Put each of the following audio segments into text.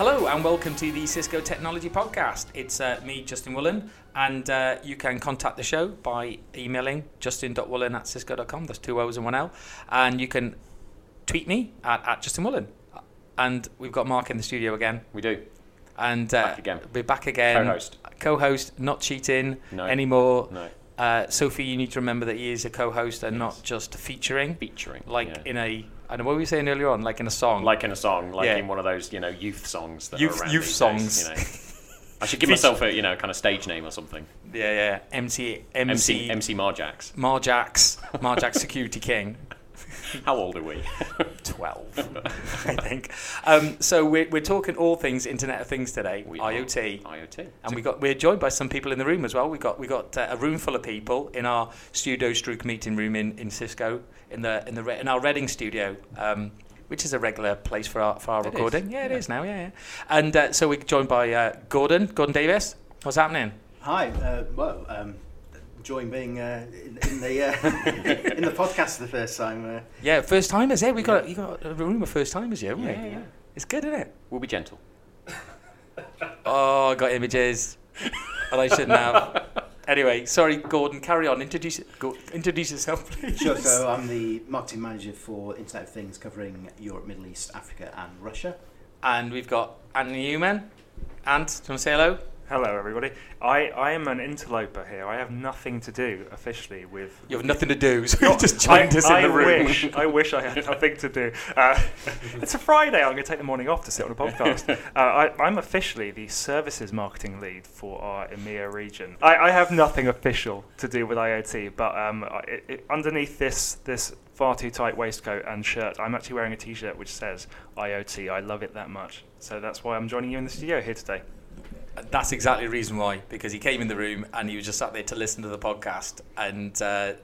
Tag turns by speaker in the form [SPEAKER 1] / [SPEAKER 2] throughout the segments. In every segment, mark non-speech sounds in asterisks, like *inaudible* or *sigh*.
[SPEAKER 1] Hello and welcome to the Cisco Technology Podcast. It's uh, me, Justin Woolen, and uh, you can contact the show by emailing justin.woolen at cisco.com. That's two O's and one L. And you can tweet me at, at Justin Woolen. And we've got Mark in the studio again.
[SPEAKER 2] We do.
[SPEAKER 1] And uh,
[SPEAKER 2] Back again.
[SPEAKER 1] we're back again.
[SPEAKER 2] Co-host.
[SPEAKER 1] Co-host, not cheating
[SPEAKER 2] No.
[SPEAKER 1] anymore.
[SPEAKER 2] No.
[SPEAKER 1] Uh, Sophie, you need to remember that he is a co-host and not just featuring.
[SPEAKER 2] Featuring.
[SPEAKER 1] Like
[SPEAKER 2] yeah.
[SPEAKER 1] in a, I what were we saying earlier on, like in a song.
[SPEAKER 2] like in a song, like
[SPEAKER 1] Yeah.
[SPEAKER 2] in one of those, you know, youth songs that
[SPEAKER 1] Youth- youth songs.
[SPEAKER 2] Days, you know. *laughs* I should give myself a, you know, kind of stage name or something.
[SPEAKER 1] yeah, yeah. MC, MC,
[SPEAKER 2] MC MC Marjax.
[SPEAKER 1] Marjax, *laughs* Marjax Security King.
[SPEAKER 2] How old are we? *laughs*
[SPEAKER 1] 12, I think. Um, so we're, we're talking all things Internet of Things today,
[SPEAKER 2] We.
[SPEAKER 1] IoT.
[SPEAKER 2] IoT.
[SPEAKER 1] And we got we're joined by some people in the room as well. We got we got uh, a room full of people in our studio Strook meeting room in, in Cisco in the in the Re- in our Reading studio, um, which is a regular place for our for our
[SPEAKER 2] It is,
[SPEAKER 1] recording. Yeah, it
[SPEAKER 2] yeah.
[SPEAKER 1] is now. Yeah, yeah. And uh, so we're joined by uh, Gordon Gordon Davis. What's happening?
[SPEAKER 3] Hi. Uh, well, um, enjoying being uh, in, in the uh, *laughs* in the podcast for the first time. Uh,
[SPEAKER 1] Yeah, first timers. Yeah, we got you got a room of first timers. Yeah, haven't we?
[SPEAKER 2] Yeah, yeah.
[SPEAKER 1] It's good, isn't it?
[SPEAKER 2] We'll be gentle. *laughs*
[SPEAKER 1] Oh, I got images, and I shouldn't have. *laughs* Anyway, sorry, Gordon. Carry on. Introduce go, introduce yourself, please.
[SPEAKER 3] sure. So I'm the marketing manager for Internet of Things, covering Europe, Middle East, Africa, and Russia.
[SPEAKER 1] And we've got Anthony Newman. Ant, do you want to say hello?
[SPEAKER 4] Hello, everybody. I, I am an interloper here. I have nothing to do officially with.
[SPEAKER 1] You have nothing to do, so you just joined
[SPEAKER 4] I,
[SPEAKER 1] us in
[SPEAKER 4] I
[SPEAKER 1] the room.
[SPEAKER 4] Wish, I wish I had nothing to do. *laughs* Uh, it's a Friday. I'm going to take the morning off to sit on a podcast. Uh, I, I'm officially the services marketing lead for our EMEA region. I, I have nothing official to do with IoT, but um, it, it, underneath this this far too tight waistcoat and shirt, I'm actually wearing a T-shirt which says IoT. I love it that much. So that's why I'm joining you in the studio here today.
[SPEAKER 1] That's exactly the reason why, because he came in the room and he was just sat there to listen to the podcast, and uh,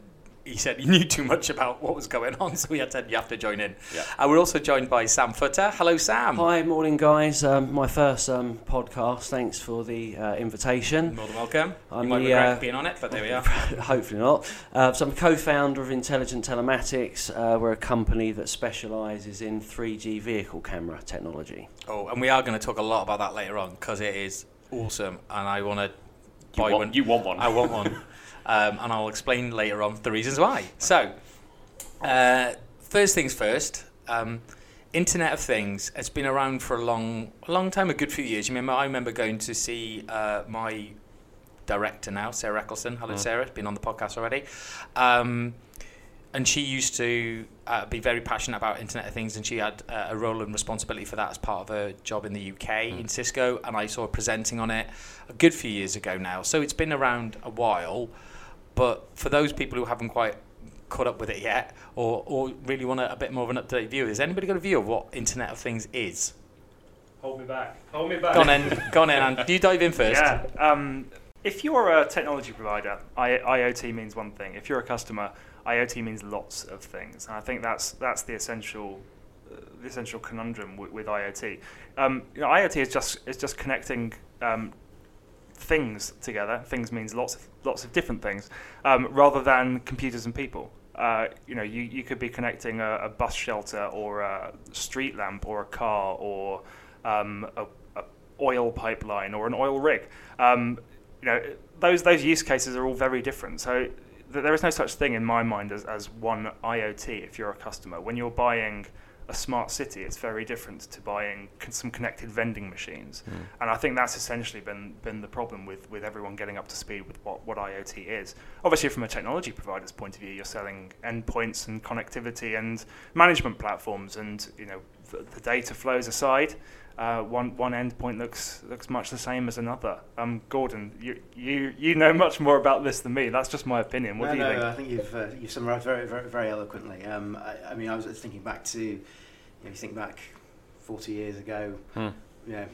[SPEAKER 1] he said he knew too much about what was going on, *laughs* so he had said you have to join in.
[SPEAKER 2] Yeah.
[SPEAKER 1] And we're also joined by Sam Footer. Hello, Sam.
[SPEAKER 5] Hi, morning, guys. Um, my first um, podcast. Thanks for the uh, invitation.
[SPEAKER 1] More than welcome.
[SPEAKER 5] I'm
[SPEAKER 1] you might
[SPEAKER 5] the,
[SPEAKER 1] regret
[SPEAKER 5] uh,
[SPEAKER 1] being on it, but there we *laughs* are.
[SPEAKER 5] Hopefully not. Uh, so I'm co-founder of Intelligent Telematics. Uh, we're a company that specialises in 3G vehicle camera technology.
[SPEAKER 1] Oh, and we are going to talk a lot about that later on because it is awesome, and I want to buy
[SPEAKER 2] want,
[SPEAKER 1] one.
[SPEAKER 2] you want one.
[SPEAKER 1] I want one, *laughs* um, and I'll explain later on the reasons why. So, uh, first things first. Um, Internet of Things It's been around for a long, a long time, a good few years. You remember? I remember going to see uh, my director now, Sarah Eccleston. Hello,
[SPEAKER 2] Mm.
[SPEAKER 1] Sarah. Been on the podcast already. Um, and she used to uh, be very passionate about Internet of Things, and she had uh, a role and responsibility for that as part of her job in the UK in Cisco. And I saw her presenting on it a good few years ago now. So it's been around a while. But for those people who haven't quite caught up with it yet, or, or really want a, a bit more of an up to date view, has anybody got a view of what Internet of Things is?
[SPEAKER 4] Hold me back. Hold me back.
[SPEAKER 1] Go on then, go on then, and you dive in first.
[SPEAKER 4] Yeah. Um, if you're a technology provider, I, IoT means one thing. If you're a customer, IoT means lots of things. And I think that's that's the essential uh, the essential conundrum with, with IoT. Um, you know, IoT is just is just connecting um, things together. Things means lots of lots of different things, um, rather than computers and people. Uh, you know, you, you could be connecting a, a bus shelter or a street lamp or a car or um, a, a oil pipeline or an oil rig. Um, you know, those those use cases are all very different. So there is no such thing in my mind as, as one IoT if you're a customer. When you're buying a smart city, it's very different to buying con- some connected vending machines. Hmm. And I think that's essentially been been the problem with, with everyone getting up to speed with what, what IoT is. Obviously, from a technology provider's point of view, you're selling endpoints and connectivity and management platforms, and you know the, the data flows aside. Uh, one one endpoint looks looks much the same as another. Um, Gordon, you, you you know much more about this than me. That's just my opinion. What
[SPEAKER 3] no,
[SPEAKER 4] do you
[SPEAKER 3] no,
[SPEAKER 4] think?
[SPEAKER 3] I think you've uh, you've summarised very, very, very eloquently. Um, I, I mean, I was thinking back to, you know, you think back 40 years ago.
[SPEAKER 2] Hmm.
[SPEAKER 3] You know,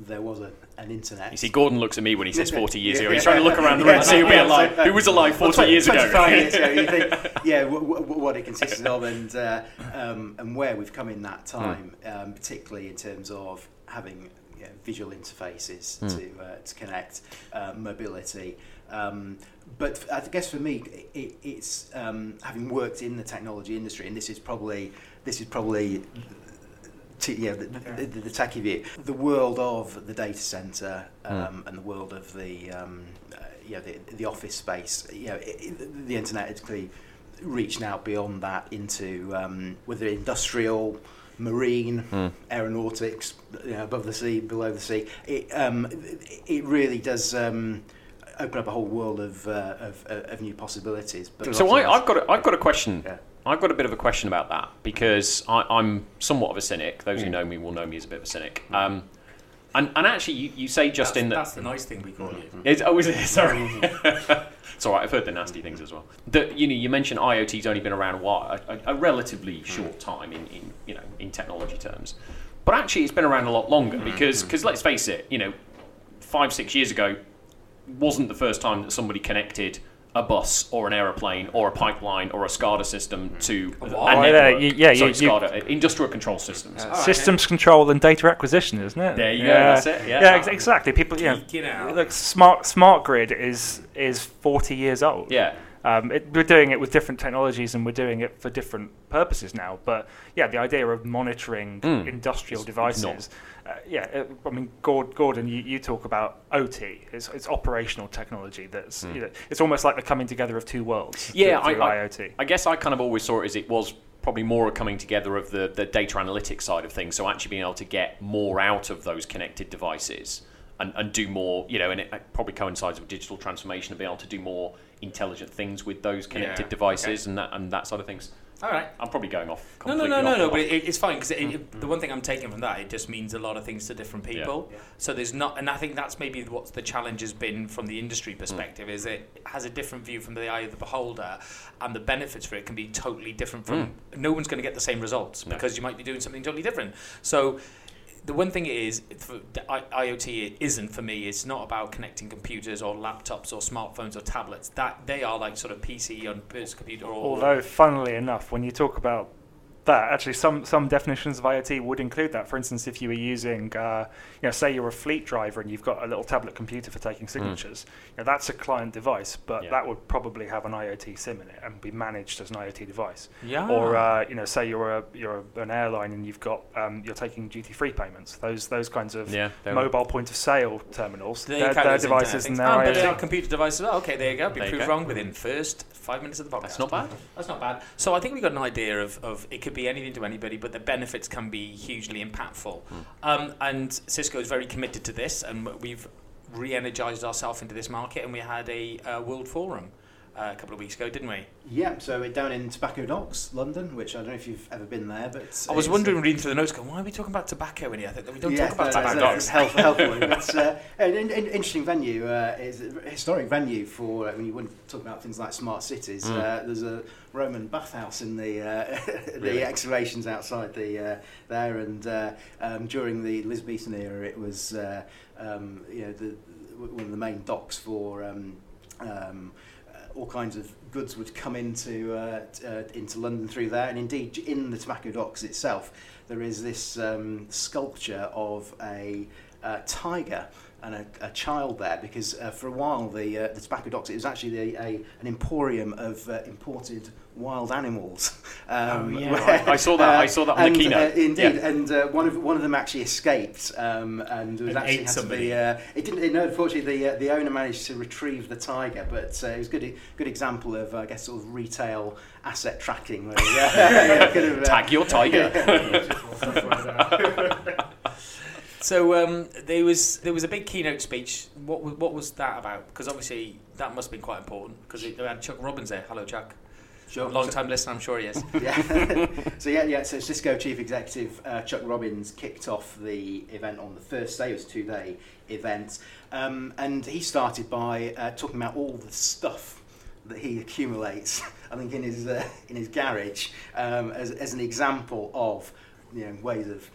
[SPEAKER 3] there was a, an internet.
[SPEAKER 2] You see, Gordon looks at me when he says 40 years ago. He's trying to look around the room to see who, be alive, who was alive
[SPEAKER 3] Well,
[SPEAKER 2] 40 years ago.
[SPEAKER 3] 25 years ago, you think, *laughs* yeah, w- w- what it consisted of and, uh, um, and where we've come in that time, um, particularly in terms of having you know, visual interfaces
[SPEAKER 2] Hmm.
[SPEAKER 3] to, uh, to connect, uh, mobility. Um, but I guess for me, it, it's um, having worked in the technology industry, and this is probably this is probably t- yeah, the, the, the, the techie view, the world of the data center um, and the world of the um, uh, yeah the, the office space. You know, it, it, the internet has clearly reached out beyond that into um, whether industrial, marine,
[SPEAKER 2] Mm.
[SPEAKER 3] aeronautics, you know, above the sea, below the sea. It um, it really does. Um, Open up a whole world of, uh, of, of new possibilities. But
[SPEAKER 2] So I, I've got a, I've got a question.
[SPEAKER 3] Yeah.
[SPEAKER 2] I've got a bit of a question about that because I, I'm somewhat of a cynic. Those who mm. know me will know me as a bit of a cynic. Mm. Um, and, and actually, you, you say Justin,
[SPEAKER 1] that's,
[SPEAKER 2] that.
[SPEAKER 1] that's the nice thing we call you. Mm-hmm.
[SPEAKER 2] It's, oh, is it? Sorry. Mm-hmm. *laughs* it's all right. I've heard the nasty things as well. The, you know, you mentioned IoT's only been around a while, a, a, a relatively mm. short time in, in you know in technology terms, but actually it's been around a lot longer because because let's face it, you know, five six years ago wasn't the first time that somebody connected a bus or an aeroplane or a pipeline or a SCADA system hmm. to
[SPEAKER 1] A
[SPEAKER 2] a?
[SPEAKER 4] Oh,
[SPEAKER 2] network.
[SPEAKER 4] yeah, you- yeah,
[SPEAKER 2] Sorry,
[SPEAKER 4] you- you-
[SPEAKER 2] SCADA, uh, industrial control systems.
[SPEAKER 1] Uh, All right,
[SPEAKER 4] Systems control and data acquisition, isn't it?
[SPEAKER 2] There you go,
[SPEAKER 4] yeah.
[SPEAKER 2] that's it, yeah.
[SPEAKER 4] Yeah, exactly. People, you know,
[SPEAKER 1] Geeking
[SPEAKER 4] look, smart smart grid is is forty years old.
[SPEAKER 2] Yeah.
[SPEAKER 4] Um, it, we're doing it with different technologies and we're doing it for different purposes now. But yeah, the idea of monitoring
[SPEAKER 2] Mm.
[SPEAKER 4] industrial
[SPEAKER 2] It's
[SPEAKER 4] devices, uh, yeah, it, I mean, Gordon, you, you talk about OT. It's, it's operational technology. That's you know, it's almost like the coming together of two worlds.
[SPEAKER 2] Yeah,
[SPEAKER 4] through, through
[SPEAKER 2] I-
[SPEAKER 4] IoT.
[SPEAKER 2] I guess I kind of always saw it as it was probably more a coming together of the, the data analytics side of things. So actually being able to get more out of those connected devices and, and do more, you know, and it probably coincides with digital transformation and being able to do more intelligent things with those connected
[SPEAKER 1] Yeah,
[SPEAKER 2] devices and that and that sort of things.
[SPEAKER 1] All right.
[SPEAKER 2] I'm probably going off.
[SPEAKER 1] No, no, no, no, no. But it, it's fine because it, it, mm. the one thing I'm taking from that, it just means a lot of things to different people.
[SPEAKER 3] Yeah.
[SPEAKER 1] So there's not, and I think that's maybe what the challenge has been from the industry mm. perspective is it has a different view from the eye of the beholder, and the benefits for it can be totally different from. Mm. No one's going to get the same results
[SPEAKER 2] No.
[SPEAKER 1] because you might be doing something totally different. So. The one thing is, for I- IoT it isn't for me. It's not about connecting computers or laptops or smartphones or tablets. That they are like sort of PC on personal computer. Or,
[SPEAKER 4] Although, funnily enough, when you talk about that, actually, some, some definitions of IoT would include that. For instance, if you were using, uh, you know, say you're a fleet driver and you've got a little tablet computer for taking signatures, you know, that's a client device, but
[SPEAKER 2] Yeah.
[SPEAKER 4] that would probably have an IoT SIM in it and be managed as an IoT device.
[SPEAKER 1] yeah,
[SPEAKER 4] Or, uh, you know, say you're a you're an airline and you've got um, you're taking duty free payments. Those those kinds of
[SPEAKER 2] yeah,
[SPEAKER 4] mobile point of sale terminals,
[SPEAKER 1] They
[SPEAKER 4] their, their devices and their
[SPEAKER 1] Ah, but they
[SPEAKER 4] IoT.
[SPEAKER 1] are computer devices. Oh, okay, there you go. Be proved wrong within first five minutes of the podcast.
[SPEAKER 2] That's not bad.
[SPEAKER 1] That's not bad. So I think we've got an idea of, of it could be anything to anybody, but the benefits can be hugely impactful.
[SPEAKER 2] Hmm.
[SPEAKER 1] Um, and Cisco is very committed to this, and we've re-energized ourselves into this market, and we had a uh, world forum uh, a couple of weeks ago, didn't we?
[SPEAKER 3] Yeah, so we're down in Tobacco Docks, London, which I don't know if you've ever been there, but
[SPEAKER 1] I was wondering, reading through the notes, going, why are we talking about tobacco in here? I think that we don't
[SPEAKER 3] yeah,
[SPEAKER 1] talk about
[SPEAKER 3] no,
[SPEAKER 1] tobacco.
[SPEAKER 3] no, it's help, helpful. *laughs* It's uh, an, an interesting venue. Uh, it's a historic venue for uh, when you wouldn't talk about things like smart cities.
[SPEAKER 2] Mm.
[SPEAKER 3] Uh, there's a Roman bathhouse in the uh, *laughs* the
[SPEAKER 2] Really?
[SPEAKER 3] excavations outside the uh, there, and uh, um, during the Elizabethan era, it was uh, um, you know the one of the main docks for. Um, um, uh, all kinds of goods would come into uh, uh, into London through there, and indeed in the tobacco docks itself, there is this um, sculpture of a uh, tiger and a, a child there, because uh, for a while the uh, the tobacco docks it was actually a, an emporium of uh, imported wild animals. *laughs* Um,
[SPEAKER 1] Oh, yeah.
[SPEAKER 3] where-
[SPEAKER 2] I saw that. I saw that on the keynote.
[SPEAKER 3] Uh, indeed,
[SPEAKER 2] Yeah.
[SPEAKER 3] and uh, one of one of them actually escaped, um, and was
[SPEAKER 1] And
[SPEAKER 3] actually
[SPEAKER 1] ate
[SPEAKER 3] had to be. Uh, it didn't. It, no, unfortunately, the uh, the owner managed to retrieve the tiger, but uh, it was a good good example of I guess sort of retail asset tracking. Where, *laughs* yeah, *laughs* kind of, uh,
[SPEAKER 2] Tag your tiger.
[SPEAKER 1] So um, there was there was a big keynote speech. What was, what was that about? Because obviously that must have been quite important because they had Chuck Robbins there. Hello, Chuck.
[SPEAKER 3] Sure.
[SPEAKER 1] Long time listener, I'm sure he is. *laughs*
[SPEAKER 3] yeah. *laughs* so yeah, yeah. So Cisco chief executive uh, Chuck Robbins kicked off the event on the first day. It was a two-day event, um, and he started by uh, talking about all the stuff that he accumulates. *laughs* I think in his uh, in his garage um, as as an example of you know ways of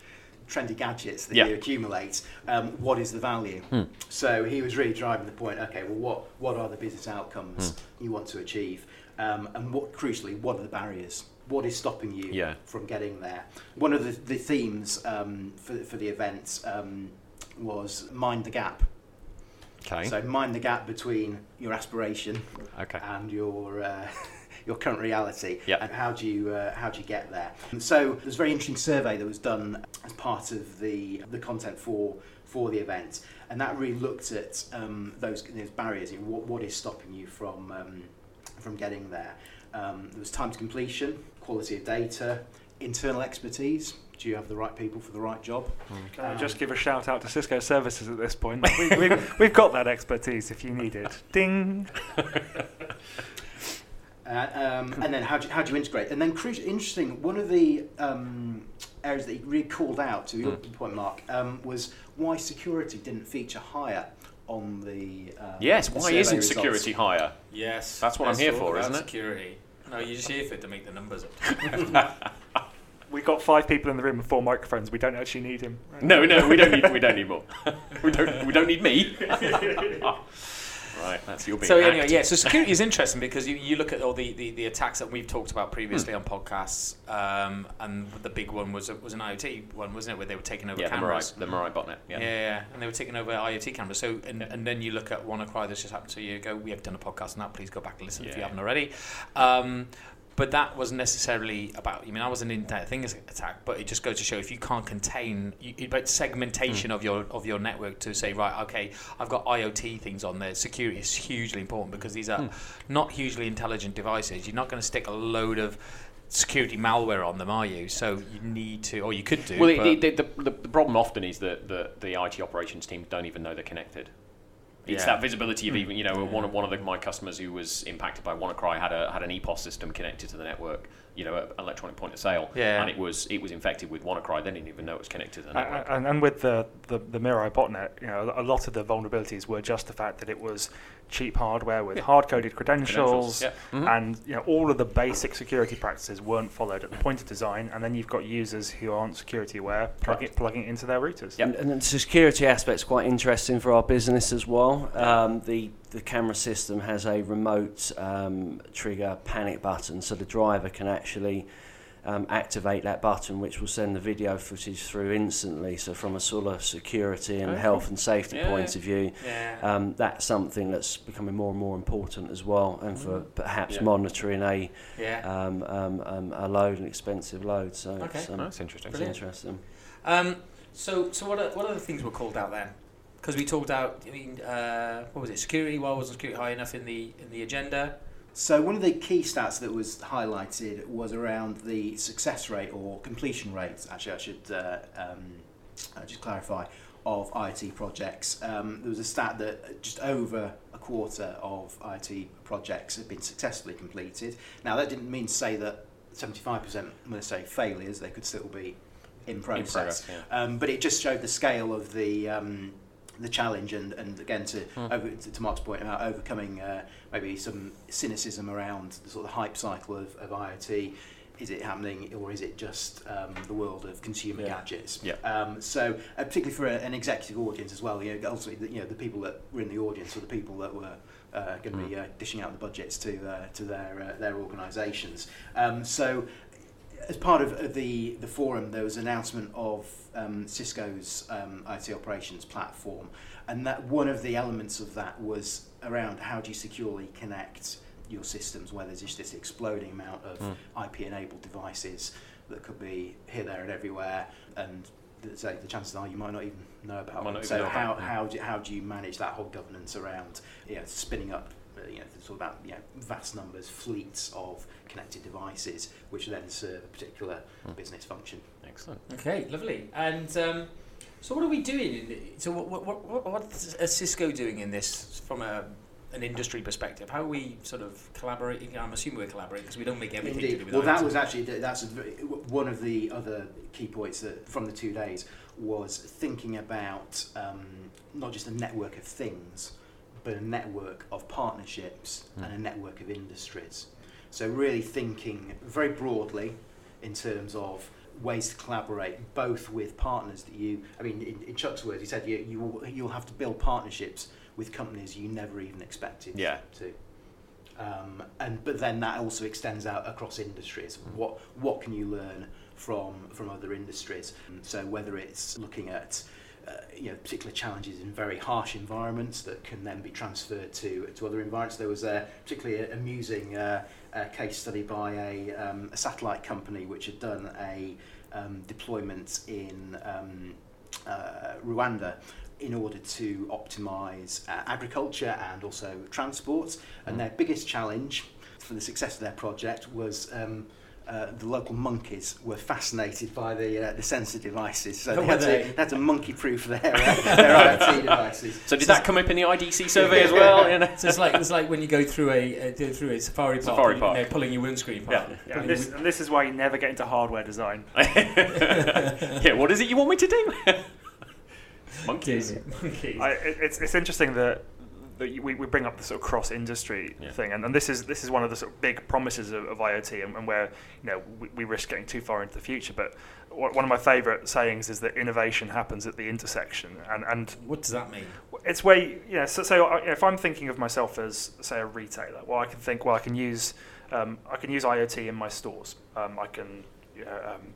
[SPEAKER 3] trendy gadgets that
[SPEAKER 2] Yeah.
[SPEAKER 3] he accumulates. Um, what is the value?
[SPEAKER 2] Hmm.
[SPEAKER 3] So he was really driving the point. Okay, well, what what are the business outcomes you want to achieve, um, and what crucially, what are the barriers? What is stopping you
[SPEAKER 2] Yeah.
[SPEAKER 3] from getting there? One of the, the themes um, for for the event um, was mind the gap.
[SPEAKER 2] Okay.
[SPEAKER 3] So mind the gap between your aspiration
[SPEAKER 2] Okay.
[SPEAKER 3] and your uh, *laughs* your current reality,
[SPEAKER 2] Yep.
[SPEAKER 3] and how do you uh, how do you get there? And so there's a very interesting survey that was done as part of the the content for for the event, and that really looked at um, those, those barriers. You know, what what is stopping you from um, from getting there? Um, there was time to completion, quality of data, internal expertise. Do you have the right people for the right job?
[SPEAKER 4] Can I
[SPEAKER 3] Um,
[SPEAKER 4] just give a shout out to Cisco Services at this point? *laughs* We, we've, we've got that expertise if you need it. Ding. *laughs*
[SPEAKER 3] Uh, um, and then how do, you, how do you integrate? And then, crucial, interesting, one of the um, areas that you really called out, to your
[SPEAKER 2] Mm.
[SPEAKER 3] point, Mark, um, was why security didn't feature higher on the. Um,
[SPEAKER 2] Yes,
[SPEAKER 3] the
[SPEAKER 2] why isn't
[SPEAKER 3] results.
[SPEAKER 2] security higher?
[SPEAKER 1] Yes.
[SPEAKER 2] That's what I'm here for, isn't it?
[SPEAKER 1] Security. No, you're just here for it to make the numbers up. *laughs*
[SPEAKER 4] We've got five people in the room with four microphones. We don't actually need him.
[SPEAKER 2] No, no, we don't need. We don't need more. *laughs* We don't. We don't need me. *laughs* right, that's your being
[SPEAKER 1] So
[SPEAKER 2] hacked.
[SPEAKER 1] anyway, yeah. So security is interesting because you, you look at all the, the, the attacks that we've talked about previously on podcasts, um, and the big one was was an IoT one, wasn't it, where they were taking over
[SPEAKER 2] yeah, the Mirai,
[SPEAKER 1] cameras.
[SPEAKER 2] the Mirai botnet.
[SPEAKER 1] Yeah.
[SPEAKER 2] Yeah.
[SPEAKER 1] yeah, and they were taking over IoT cameras. So, and, and then you look at WannaCry that's just happened to a year ago. We have done a podcast on that. Please go back and listen if you haven't already. Um, but that wasn't necessarily about. I mean, that was an Internet of Things attack, but it just goes to show if you can't contain you, about segmentation hmm. of your of your network to say right, okay, I've got IoT things on there. Security is hugely important because these are hmm. not hugely intelligent devices. You're not going to stick a load of security malware on them, are you? So you need to, or you could do.
[SPEAKER 2] Well, the, the, the, the, the problem often is that the, the IT operations teams don't even know they're connected. It's
[SPEAKER 1] Yeah.
[SPEAKER 2] that visibility of hmm. even, you know, one of one of the, my customers who was impacted by WannaCry had a had an EPOS system connected to the network, you know, electronic point of sale,
[SPEAKER 1] Yeah.
[SPEAKER 2] and it was it was infected with WannaCry. They didn't even know it was connected to the
[SPEAKER 4] And,
[SPEAKER 2] network.
[SPEAKER 4] and, and with the, the, the Mirai botnet, you know, a lot of the vulnerabilities were just the fact that it was cheap hardware with
[SPEAKER 2] Yeah.
[SPEAKER 4] hard-coded credentials,
[SPEAKER 2] Yeah. Mhm.
[SPEAKER 4] and you know all of the basic security practices weren't followed at the point of design. And then you've got users who aren't security aware plug it, plugging it into their routers.
[SPEAKER 2] Yep.
[SPEAKER 5] And, and the security aspect's quite interesting for our business as well. Um, the the camera system has a remote um, trigger panic button, so the driver can actually um, activate that button, which will send the video footage through instantly. So from a sort of security and
[SPEAKER 2] Okay.
[SPEAKER 5] health and safety
[SPEAKER 2] Yeah,
[SPEAKER 5] point of view,
[SPEAKER 1] yeah.
[SPEAKER 5] um, that's something that's becoming more and more important as well, and for perhaps
[SPEAKER 2] Yeah.
[SPEAKER 5] monitoring a
[SPEAKER 1] yeah.
[SPEAKER 5] um, um, um, a load, an expensive load. So
[SPEAKER 1] Okay.
[SPEAKER 5] it's, um,
[SPEAKER 2] Oh, that's interesting.
[SPEAKER 5] it's interesting.
[SPEAKER 1] Um, so, so what are, what other things were called out then? Because we talked out. I mean, uh, what was it? Security. Why wasn't security high enough in the in the agenda?
[SPEAKER 3] So one of the key stats that was highlighted was around the success rate or completion rates. Actually, I should uh, um, uh, just clarify of IT projects. Um, there was a stat that just over a quarter of IT projects had been successfully completed. Now that didn't mean to say that 75% when I say failures, they could still be in process.
[SPEAKER 2] progress, yeah.
[SPEAKER 3] Um, but it just showed the scale of the um, the challenge, and, and again to, over, to to Mark's point about overcoming uh, maybe some cynicism around the sort of hype cycle of, of IoT. Is it happening, or is it just um, the world of consumer
[SPEAKER 5] Yeah.
[SPEAKER 3] gadgets?
[SPEAKER 2] Yeah.
[SPEAKER 3] Um, so, uh, particularly for a, an executive audience as well, you know, ultimately, the, you know, the people that were in the audience were the people that were uh, going to be uh, dishing out the budgets to uh, to their uh, their organisations. Um, so, as part of the, the forum, there was an announcement of um, Cisco's um, IT operations platform, and that one of the elements of that was around how do you securely connect your systems where there's just this exploding amount of IP-enabled devices that could be here, there, and everywhere, and the, the chances are you might not even know about
[SPEAKER 2] Might
[SPEAKER 3] them. So how, how, do, how do you manage that whole governance around you know, spinning up uh, you know, sort of about you know, vast numbers, fleets of connected devices, which then serve a particular business function.
[SPEAKER 2] Excellent.
[SPEAKER 1] Okay, lovely. And um, so, what are we doing? In the, so, what, what, what, what is Cisco doing in this from a an industry perspective? How are we sort of collaborating? I'm assuming we're collaborating because we don't make everything to do
[SPEAKER 3] Indeed.
[SPEAKER 1] with
[SPEAKER 3] Well, that was actually that's a, very- one of the other key points that from the two days was thinking about um, not just a network of things, but a network of partnerships and a network of industries. So really thinking very broadly in terms of ways to collaborate, both with partners that you. I mean, in, in Chuck's words, he said you you will, you'll have to build partnerships with companies you never even expected
[SPEAKER 2] Yeah.
[SPEAKER 3] to. Um, and but then that also extends out across industries. What what can you learn from from other industries? So whether it's looking at uh, you know, particular challenges in very harsh environments that can then be transferred to to other environments. There was a particularly amusing uh, uh, case study by a, um, a satellite company which had done a um, deployment in um, uh, Rwanda in order to optimise uh, agriculture and also transport. And their biggest challenge for the success of their project was um, uh, the local monkeys were fascinated by the uh, the sensor devices, so they had,
[SPEAKER 1] they?
[SPEAKER 3] To, they had to monkey-proof their uh, *laughs* their IoT devices.
[SPEAKER 2] So did that come up in the IDC survey as well? You know?
[SPEAKER 1] So it's like it's like when you go through a uh, through a safari park,
[SPEAKER 2] Safari
[SPEAKER 1] and,
[SPEAKER 2] park.
[SPEAKER 1] You know, pulling your windscreen
[SPEAKER 2] Yeah.
[SPEAKER 1] apart.
[SPEAKER 4] Yeah,
[SPEAKER 1] Pulling
[SPEAKER 4] and this, and this is why you never get into hardware design. *laughs*
[SPEAKER 2] yeah, what is it you want me to do? *laughs* Monkeys.
[SPEAKER 1] Monkeys.
[SPEAKER 4] I, it- it's, it's interesting that, we, we bring up the sort of cross-industry
[SPEAKER 2] Yeah.
[SPEAKER 4] thing, and, and this is this is one of the sort of big promises of, of IoT, and, and where you know we, we risk getting too far into the future. But one one of my favourite sayings is that innovation happens at the intersection, and and
[SPEAKER 1] What does that mean?
[SPEAKER 4] it's where you know so, so I- if I'm thinking of myself as say a retailer, well I can think well I can use um, I can use IoT in my stores. Um, I can you know, um,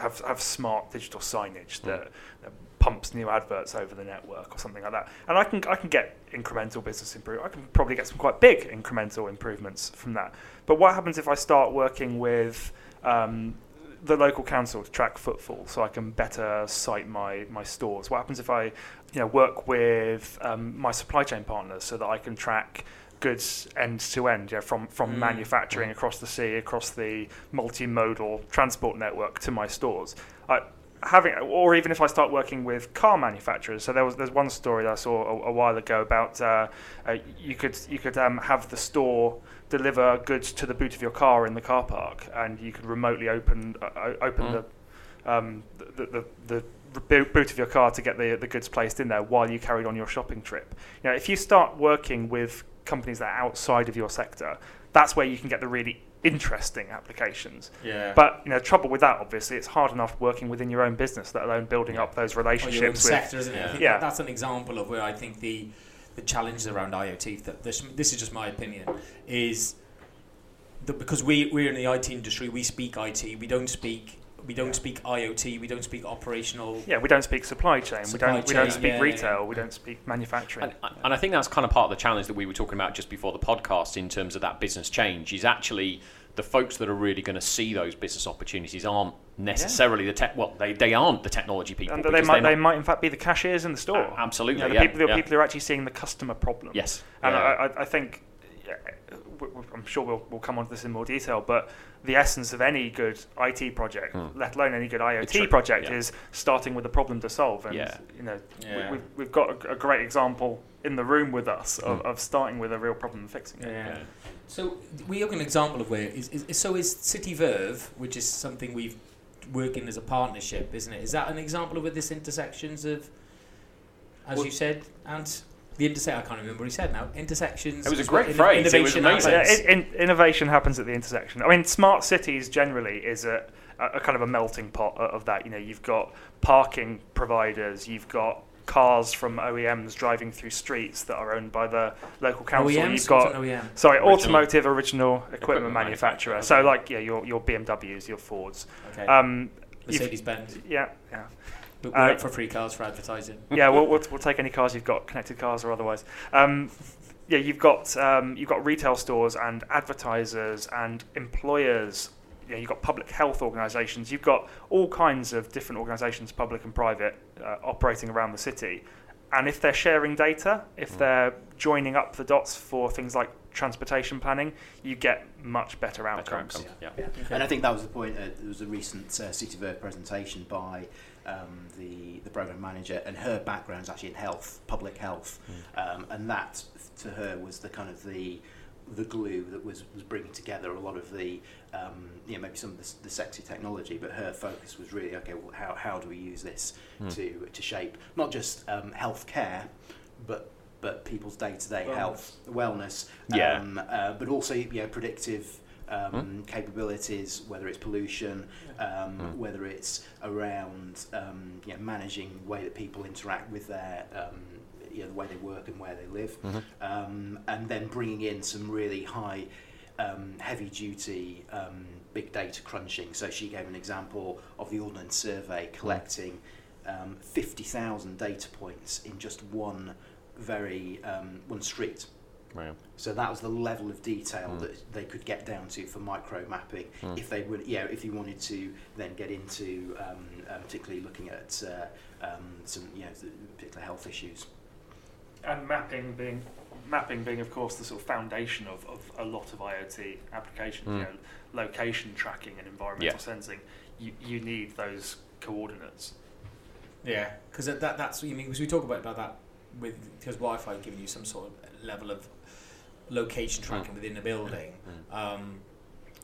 [SPEAKER 4] have have smart digital signage that, that pumps new adverts over the network or something like that, and I can I can get incremental business improvement. I can probably get some quite big incremental improvements from that. But what happens if I start working with um, the local council to track footfall so I can better site my, my stores? What happens if I you know, work with um, my supply chain partners so that I can track goods end to end, know, from, from
[SPEAKER 1] Mm.
[SPEAKER 4] manufacturing across the sea, across the multimodal transport network to my stores? I, having, or even if I start working with car manufacturers. So there was there's one story that I saw a, a while ago about uh, uh, you could you could um, have the store deliver goods to the boot of your car in the car park, and you could remotely open uh, open
[SPEAKER 2] Mm.
[SPEAKER 4] the, um, the, the the boot of your car to get the the goods placed in there while you carried on your shopping trip. You know, if you start working with companies that are outside of your sector, that's where you can get the really interesting applications.
[SPEAKER 1] Yeah.
[SPEAKER 4] But you know, trouble with that obviously, it's hard enough working within your own business, let alone building up those
[SPEAKER 1] or your own
[SPEAKER 4] relationships with.
[SPEAKER 1] sector, isn't it? I
[SPEAKER 2] Yeah.
[SPEAKER 1] think
[SPEAKER 4] Yeah.
[SPEAKER 1] that's an example of where I think the the challenges around IoT. That this this is just my opinion is that because we we're in the IT industry, we speak IT. We don't speak we don't speak IoT. We don't speak operational.
[SPEAKER 4] Yeah, we don't speak supply chain.
[SPEAKER 1] Supply
[SPEAKER 4] we don't. we don't speak
[SPEAKER 1] yeah, yeah,
[SPEAKER 4] retail.
[SPEAKER 1] yeah.
[SPEAKER 4] We don't speak manufacturing.
[SPEAKER 2] And, and I think that's kind of part of the challenge that we were talking about just before the podcast in terms of that business change is actually the folks that are really going to see those business opportunities aren't necessarily the tech. Well, they, they aren't the technology people.
[SPEAKER 4] and they might,
[SPEAKER 2] they're
[SPEAKER 4] they might in fact be the cashiers in the store.
[SPEAKER 2] A- absolutely,
[SPEAKER 4] You know, the
[SPEAKER 2] yeah,
[SPEAKER 4] people, the
[SPEAKER 2] yeah.
[SPEAKER 4] people who are actually seeing the customer problem.
[SPEAKER 2] Yes.
[SPEAKER 4] And
[SPEAKER 2] yeah.
[SPEAKER 4] I, I, I think, yeah, w- w- I'm sure we'll, we'll come on to this in more detail, but the essence of any good IT project,
[SPEAKER 2] Hmm.
[SPEAKER 4] let alone any good IoT
[SPEAKER 2] true,
[SPEAKER 4] project,
[SPEAKER 2] yeah.
[SPEAKER 4] is starting with a problem to solve. And
[SPEAKER 2] Yeah.
[SPEAKER 4] you know,
[SPEAKER 1] Yeah.
[SPEAKER 4] we, we've, we've got a, a great example in the room with us of,
[SPEAKER 2] Hmm.
[SPEAKER 4] of starting with a real problem and fixing it.
[SPEAKER 1] Yeah.
[SPEAKER 2] Yeah.
[SPEAKER 1] So we have an example of where is, is so is CityVerve, which is something we've working as a partnership, isn't it? Is that an example of where this intersections of, as
[SPEAKER 3] Well-
[SPEAKER 1] you said, and the intersection? I can't remember what he said now. Intersections.
[SPEAKER 2] It was a great
[SPEAKER 1] what
[SPEAKER 2] phrase. It was
[SPEAKER 1] innovation
[SPEAKER 2] amazing.
[SPEAKER 4] Yeah,
[SPEAKER 1] happens.
[SPEAKER 4] in, in, innovation happens at the intersection. I mean, smart cities generally is a, a, a kind of a melting pot of that. You know, you've got parking providers, you've got cars from OEMs driving through streets that are owned by the local council.
[SPEAKER 1] OEMs.
[SPEAKER 4] You've got
[SPEAKER 1] OEM.
[SPEAKER 4] sorry,
[SPEAKER 2] Original-
[SPEAKER 4] automotive original equipment,
[SPEAKER 2] Equipment
[SPEAKER 4] manufacturer.
[SPEAKER 2] manufacturer,
[SPEAKER 4] So like yeah, your your BMWs, your Fords.
[SPEAKER 1] Okay.
[SPEAKER 4] Um,
[SPEAKER 1] Mercedes Benz.
[SPEAKER 4] yeah, yeah.
[SPEAKER 1] But we're
[SPEAKER 4] Uh,
[SPEAKER 1] up for free cars for advertising. *laughs*
[SPEAKER 4] yeah, we'll, we'll, we'll take any cars you've got, connected cars or otherwise. Um, yeah, you've got um, you've got retail stores and advertisers and employers. Yeah, you've got public health organisations. You've got all kinds of different organisations, public and private, uh, operating around the city. And if they're sharing data, if
[SPEAKER 2] Mm.
[SPEAKER 4] they're joining up the dots for things like transportation planning, you get much better
[SPEAKER 2] Better
[SPEAKER 4] outcomes.
[SPEAKER 2] outcome, Yeah.
[SPEAKER 3] Yeah. And I think that was the point. Uh, there was a recent uh, CityVerve presentation by um, the the program manager, and her background is actually in health, public health, um, and that to her was the kind of the the glue that was, was bringing together a lot of the um, you know maybe some of the, the sexy technology, but her focus was really okay. Well, how how do we use this
[SPEAKER 2] Hmm.
[SPEAKER 3] to to shape not just um, healthcare, but but people's day to day health, wellness,
[SPEAKER 2] Yeah.
[SPEAKER 3] um, uh, but also you know predictive um, capabilities, whether it's pollution, um,
[SPEAKER 2] Mm.
[SPEAKER 3] whether it's around um, you know, managing the way that people interact with their um, you know, the way they work and where they live,
[SPEAKER 2] Mhm.
[SPEAKER 3] um, and then bringing in some really high. Um, heavy duty um, big data crunching. So she gave an example of the Ordnance Survey collecting um, 50,000 data points in just one very um, one street.
[SPEAKER 2] Wow.
[SPEAKER 3] So that was the level of detail
[SPEAKER 2] Mm.
[SPEAKER 3] that they could get down to for micro mapping.
[SPEAKER 2] Mm.
[SPEAKER 3] If they would, yeah, if you wanted to then get into um, uh, particularly looking at uh, um, some, you know, particular health issues.
[SPEAKER 4] and mapping being mapping being of course the sort of foundation of, of a lot of IoT applications
[SPEAKER 2] Mm.
[SPEAKER 4] you know location tracking and environmental
[SPEAKER 2] Yeah.
[SPEAKER 4] sensing you, you need those coordinates
[SPEAKER 1] Yeah, because that, that's what you mean. Because we talk about about that with because Wi-Fi giving you some sort of level of location tracking within a building,
[SPEAKER 2] Mm.
[SPEAKER 1] um,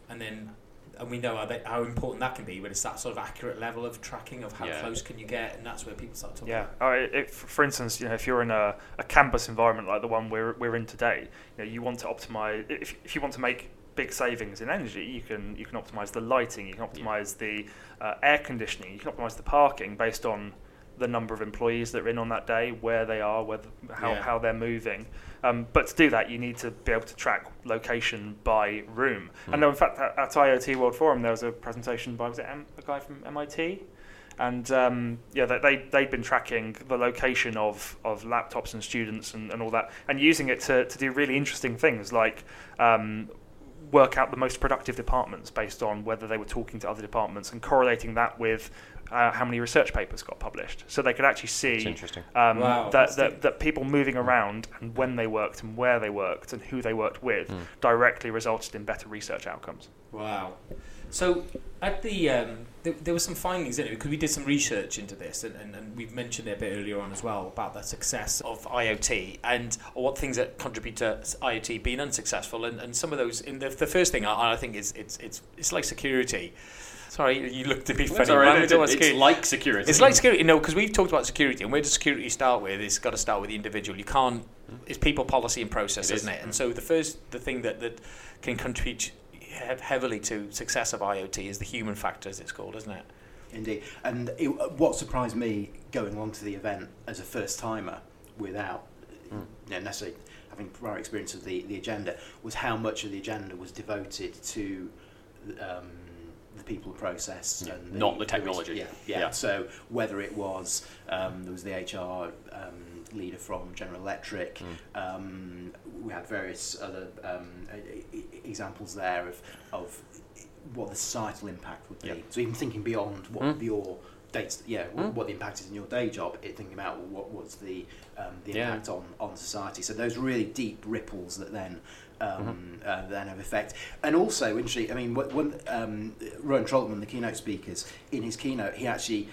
[SPEAKER 1] and then and we know how, they, how important that can be. But it's that sort of accurate level of tracking of how
[SPEAKER 2] Yeah.
[SPEAKER 1] close can you get, and that's where people start talking.
[SPEAKER 4] yeah uh, if, for instance you know if you're in a, a campus environment like the one we're, we're in today you know you want to optimize if, if you want to make big savings in energy you can you can optimize the lighting you can optimize the uh, air conditioning you can optimize the parking based on the number of employees that are in on that day where they are whether how,
[SPEAKER 1] Yeah.
[SPEAKER 4] how they're moving um, but to do that you need to be able to track location by room
[SPEAKER 2] Hmm.
[SPEAKER 4] and in fact at, at IoT World Forum there was a presentation by was it M- a guy from MIT and um, yeah, they, they they'd been tracking the location of, of laptops and students and, and all that, and using it to, to do really interesting things like um, work out the most productive departments based on whether they were talking to other departments and correlating that with uh, how many research papers got published. So they could actually see
[SPEAKER 2] interesting.
[SPEAKER 4] um,
[SPEAKER 1] Wow,
[SPEAKER 4] that, that, that people moving around and when they worked and where they worked and who they worked with
[SPEAKER 2] Mm.
[SPEAKER 4] directly resulted in better research outcomes.
[SPEAKER 1] Wow. So at the um, there, there were some findings in it because we did some research into this, and, and, and we've mentioned it a bit earlier on as well about the success of IoT and what things that contribute to IoT being unsuccessful, and, and some of those. In the, the first thing I, I think is it's it's it's like security. Sorry, you look to me funny.
[SPEAKER 2] That's all right.
[SPEAKER 1] man.
[SPEAKER 2] It's,
[SPEAKER 1] don't
[SPEAKER 2] it's
[SPEAKER 1] security.
[SPEAKER 2] like security.
[SPEAKER 1] It's like security, no, because we've talked about security, and where does security start with? It's got to start with the individual. You can't. It's people, policy, and process,
[SPEAKER 2] It is.
[SPEAKER 1] isn't it? And so the first, the thing that that can contribute heavily to success of IoT is the human factor, as it's called, isn't it?
[SPEAKER 3] Indeed. And it, what surprised me going along to the event as a first timer without
[SPEAKER 2] Mm.
[SPEAKER 3] you know, necessarily having prior experience of the, the agenda was how much of the agenda was devoted to um, the people process
[SPEAKER 2] Yeah,
[SPEAKER 3] and
[SPEAKER 2] not the technology.
[SPEAKER 3] yeah, yeah,
[SPEAKER 2] Yeah.
[SPEAKER 3] So whether it was um, there was the HR um, leader from General Electric,
[SPEAKER 2] Mm.
[SPEAKER 3] um, we had various other um, examples there of of what the societal impact would be.
[SPEAKER 2] Yeah.
[SPEAKER 3] So even thinking beyond what
[SPEAKER 2] Mm.
[SPEAKER 3] your dates, yeah,
[SPEAKER 2] Mm.
[SPEAKER 3] what, the impact is in your day job, it thinking about what was the um, the
[SPEAKER 2] Yeah.
[SPEAKER 3] impact on, on society. So those really deep ripples that then um,
[SPEAKER 2] Mm-hmm.
[SPEAKER 3] uh, then have effect. And also, interesting. I mean, wh- when um, Rowan Trollope, the keynote speakers, in his keynote, he actually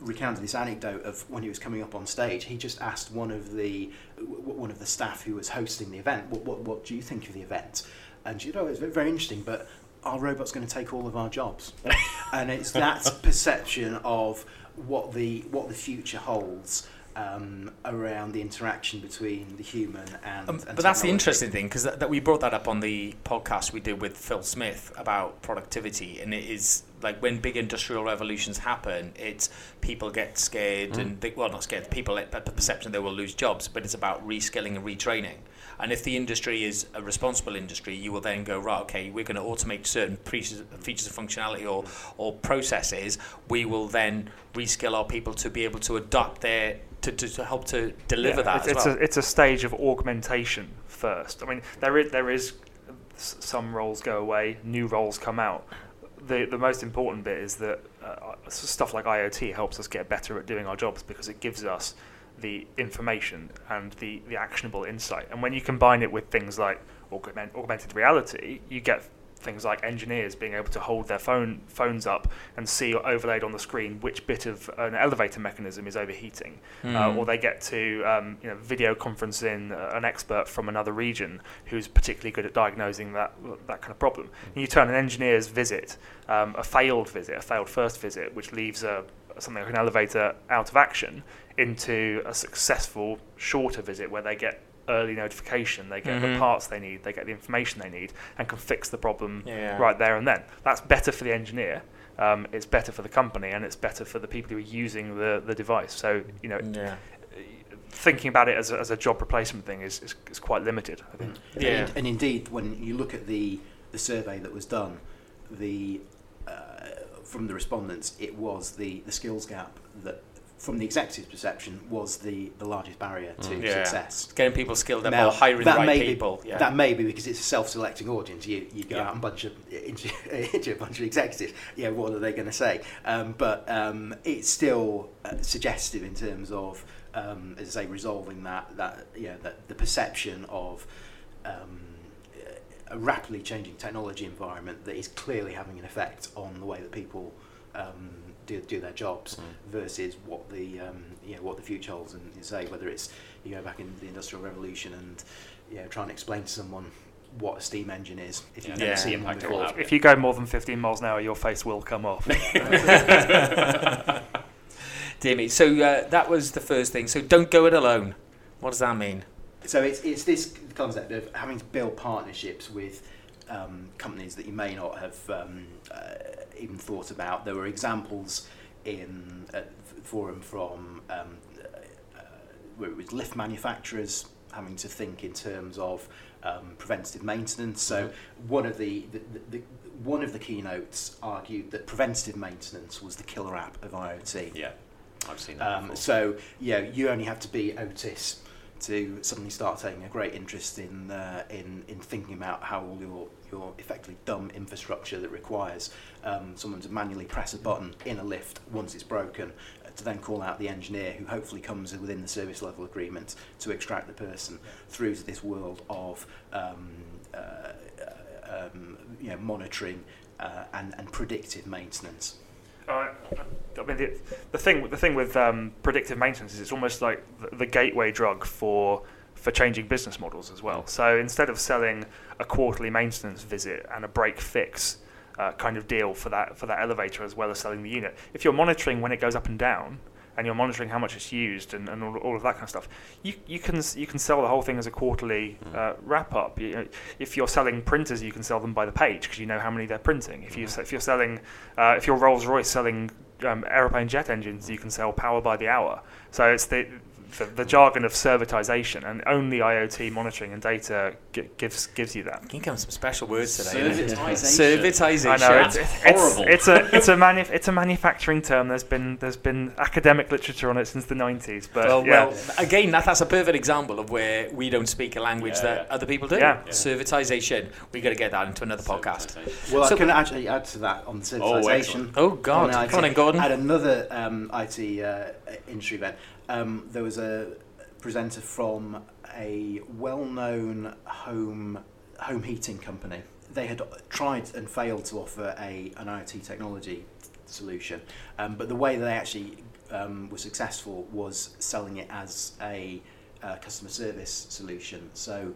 [SPEAKER 3] recounted this anecdote of when he was coming up on stage. He just asked one of the one of the staff who was hosting the event, "What what, what do you think of the event?" And she, oh, it's very, very interesting, but our robot's going to take all of our jobs, *laughs* and it's that perception of what the what the future holds. Um, around the interaction between the human and,
[SPEAKER 1] Um,
[SPEAKER 3] and
[SPEAKER 1] but that's the interesting thing because that, that we brought that up on the podcast we did with Phil Smith about productivity, and it is like when big industrial revolutions happen, it's people get scared
[SPEAKER 2] Mm.
[SPEAKER 1] and they, well, not scared. People at the perception they will lose jobs, but it's about reskilling and retraining. And if the industry is a responsible industry, you will then go right. Okay, we're going to automate certain features, features of functionality or or processes. We will then reskill our people to be able to adapt their to, to, to help to deliver
[SPEAKER 4] Yeah,
[SPEAKER 1] that
[SPEAKER 4] It's,
[SPEAKER 1] as
[SPEAKER 4] it's,
[SPEAKER 1] well.
[SPEAKER 4] a, it's a stage of augmentation first. I mean, there is there is some roles go away, new roles come out. The the most important bit is that uh, stuff like IoT helps us get better at doing our jobs because it gives us the information and the, the actionable insight. And when you combine it with things like augment, augmented reality, you get things like engineers being able to hold their phone phones up and see overlaid on the screen which bit of an elevator mechanism is overheating uh,
[SPEAKER 1] Mm.
[SPEAKER 4] or they get to um, you know, video conference in uh, an expert from another region who's particularly good at diagnosing that that kind of problem. And you turn an engineer's visit, um, a failed visit, a failed first visit, which leaves a something like an elevator out of action, into a successful shorter visit where they get early notification, they get
[SPEAKER 1] Mhm.
[SPEAKER 4] the parts they need, they get the information they need, and can fix the problem
[SPEAKER 1] Yeah.
[SPEAKER 4] right there and then. That's better for the engineer. Um, it's better for the company, and it's better for the people who are using the, the device. So you know,
[SPEAKER 1] Yeah.
[SPEAKER 4] thinking about it as a, as a job replacement thing is, is, is quite limited. I think.
[SPEAKER 3] And,
[SPEAKER 1] Yeah.
[SPEAKER 3] and indeed, when you look at the the survey that was done, the uh, from the respondents, it was the, the skills gap that from the executive's perception, was the, the largest barrier to
[SPEAKER 1] Mm. Yeah.
[SPEAKER 3] success.
[SPEAKER 1] Getting people skilled up
[SPEAKER 3] Now,
[SPEAKER 1] or hiring the
[SPEAKER 3] that
[SPEAKER 1] right
[SPEAKER 3] may be-
[SPEAKER 1] people. yeah.
[SPEAKER 3] That may be because it's a self-selecting audience. You you go
[SPEAKER 1] Yeah.
[SPEAKER 3] out and bunch of *laughs* into, into a bunch of executives. Yeah, what are they going to say? Um, but um, it's still uh, suggestive in terms of, um, as I say, resolving that that you know that the perception of. Um, a rapidly changing technology environment that is clearly having an effect on the way that people um, do, do their jobs versus what the um, you know what the future holds and you say whether it's you go back in the industrial revolution and you know try and explain to someone what a steam engine is if you've
[SPEAKER 2] Yeah.
[SPEAKER 3] never
[SPEAKER 1] Yeah.
[SPEAKER 3] seen
[SPEAKER 2] The
[SPEAKER 3] one before.
[SPEAKER 4] If you go more than 15 miles an hour, your face will come off. *laughs* *laughs*
[SPEAKER 1] Dear me. So uh, that was the first thing. So don't go it alone. What does that mean?
[SPEAKER 3] So it's, it's this concept of having to build partnerships with um, companies that you may not have um, uh, even thought about. There were examples in at the forum from um, uh, where it was lift manufacturers having to think in terms of um, preventative maintenance. So one of the, the, the, the one of the keynotes argued that preventative maintenance was the killer app of IoT.
[SPEAKER 2] Yeah, I've seen that.
[SPEAKER 3] Um, so know, you only have to be Otis to suddenly start taking a great interest in uh, in in thinking about how all your your effectively dumb infrastructure that requires um, someone to manually press a button in a lift once it's broken uh, to then call out the engineer who hopefully comes within the service level agreement to extract the person through to this world of um, uh, uh, um, you know monitoring uh, and and predictive maintenance.
[SPEAKER 4] I mean, the, the thing the thing with um, predictive maintenance is it's almost like the, the gateway drug for for changing business models as well. So instead of selling a quarterly maintenance visit and a break fix uh, kind of deal for that for that elevator as well as selling the unit, if you're monitoring when it goes up and down and you're monitoring how much it's used and, and all, all of that kind of stuff, you, you can you can sell the whole thing as a quarterly uh, wrap up. You know, if you're selling printers, you can sell them by the page because you know how many they're printing. If you if you're selling uh, if you're Rolls Royce selling um, aeroplane jet engines, you can sell power by the hour. So it's the the, the jargon of servitization, and only IoT monitoring and data gi- gives gives you that.
[SPEAKER 1] Can you come with some special words today?
[SPEAKER 2] Servitization.
[SPEAKER 1] Servitization.
[SPEAKER 4] I know it's,
[SPEAKER 2] That's
[SPEAKER 4] it's,
[SPEAKER 2] horrible.
[SPEAKER 4] it's a it's a manu- it's a manufacturing term. There's been there's been academic literature on it since the 90s, but
[SPEAKER 1] well,
[SPEAKER 4] yeah.
[SPEAKER 1] well, again, that, that's a perfect example of where we don't speak a language
[SPEAKER 2] Yeah,
[SPEAKER 1] that
[SPEAKER 2] yeah.
[SPEAKER 1] other people do.
[SPEAKER 4] Yeah.
[SPEAKER 2] Yeah.
[SPEAKER 1] Servitization. we got to get that into another podcast.
[SPEAKER 3] Well,
[SPEAKER 1] So-
[SPEAKER 3] I can actually add to that on servitization.
[SPEAKER 2] Oh,
[SPEAKER 3] servitization.
[SPEAKER 2] excellent.
[SPEAKER 1] Oh, God.
[SPEAKER 3] On
[SPEAKER 1] Come on in, Gordon.
[SPEAKER 3] At another um, IT uh, industry event, um, there was a presenter from a well-known home home heating company. They had tried and failed to offer a an IoT technology solution, um, but the way that they actually um, were successful was selling it as a uh, customer service solution. So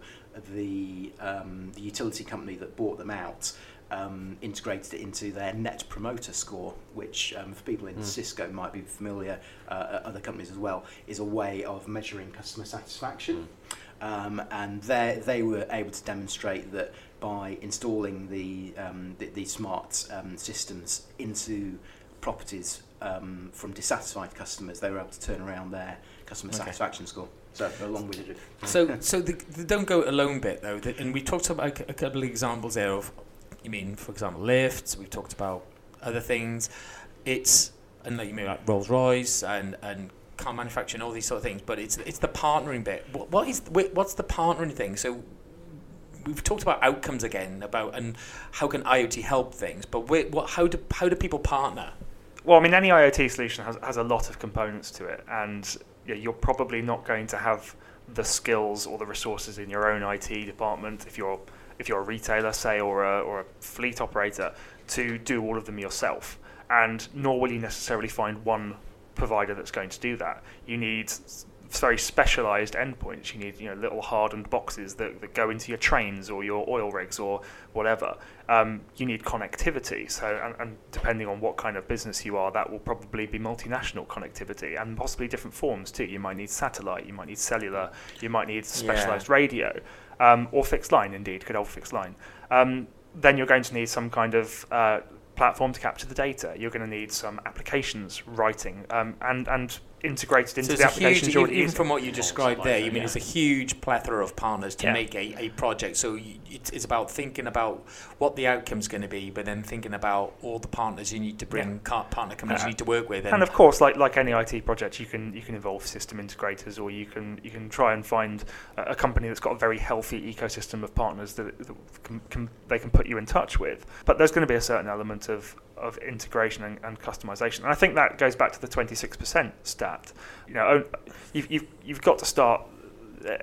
[SPEAKER 3] the um, the utility company that bought them out um, integrated it into their Net Promoter Score, which um, for people in Cisco might be familiar, uh, other companies as well, is a way of measuring customer satisfaction. Um, and they they were able to demonstrate that by installing the um, the, the smart um, systems into properties um, from dissatisfied customers, they were able to turn around their customer
[SPEAKER 1] Okay.
[SPEAKER 3] satisfaction score. So a.
[SPEAKER 1] So, so the, the don't go alone bit though, the, and we talked about a couple of examples there of, you mean, for example, lifts. We've talked about other things. It's and like you mean like Rolls Royce and and car manufacturing, all these sort of things. But it's it's the partnering bit. What, what is what's the partnering thing? So. We've talked about outcomes again, about and how can IoT help things, but what? How do how do people partner?
[SPEAKER 4] Well, I mean, any IoT solution has, has a lot of components to it, and yeah, you're probably not going to have the skills or the resources in your own IT department if you're if you're a retailer, say, or a, or a fleet operator, to do all of them yourself. And nor will you necessarily find one provider that's going to do that. You need very specialized endpoints. You need you know little hardened boxes that, that go into your trains or your oil rigs or whatever. Um, you need connectivity. So and, and depending on what kind of business you are, that will probably be multinational connectivity and possibly different forms too. You might need satellite. You might need cellular. You might need specialized radio um, or fixed line. Indeed, good old fixed line. Um, then you're going to need some kind of uh, platform to capture the data. You're going to need some applications writing, um, and and integrated into
[SPEAKER 1] So
[SPEAKER 4] the
[SPEAKER 1] it's a huge,
[SPEAKER 4] applications
[SPEAKER 1] even from what you described there, you mean
[SPEAKER 2] yeah.
[SPEAKER 1] it's a huge plethora of partners to
[SPEAKER 4] Yeah.
[SPEAKER 1] make a, a project. So you, it's, about thinking about what the outcome's going to be, but then thinking about all the partners you need to bring, car- partner companies you need to work with.
[SPEAKER 4] and of course, like like any IT project, you can you can involve system integrators, or you can you can try and find a, a company that's got a very healthy ecosystem of partners that, that can, can, they can put you in touch with. But there's going to be a certain element of of integration and, and customization, and I think that goes back to the 26% stat. You know, you've, you've, you've got to start.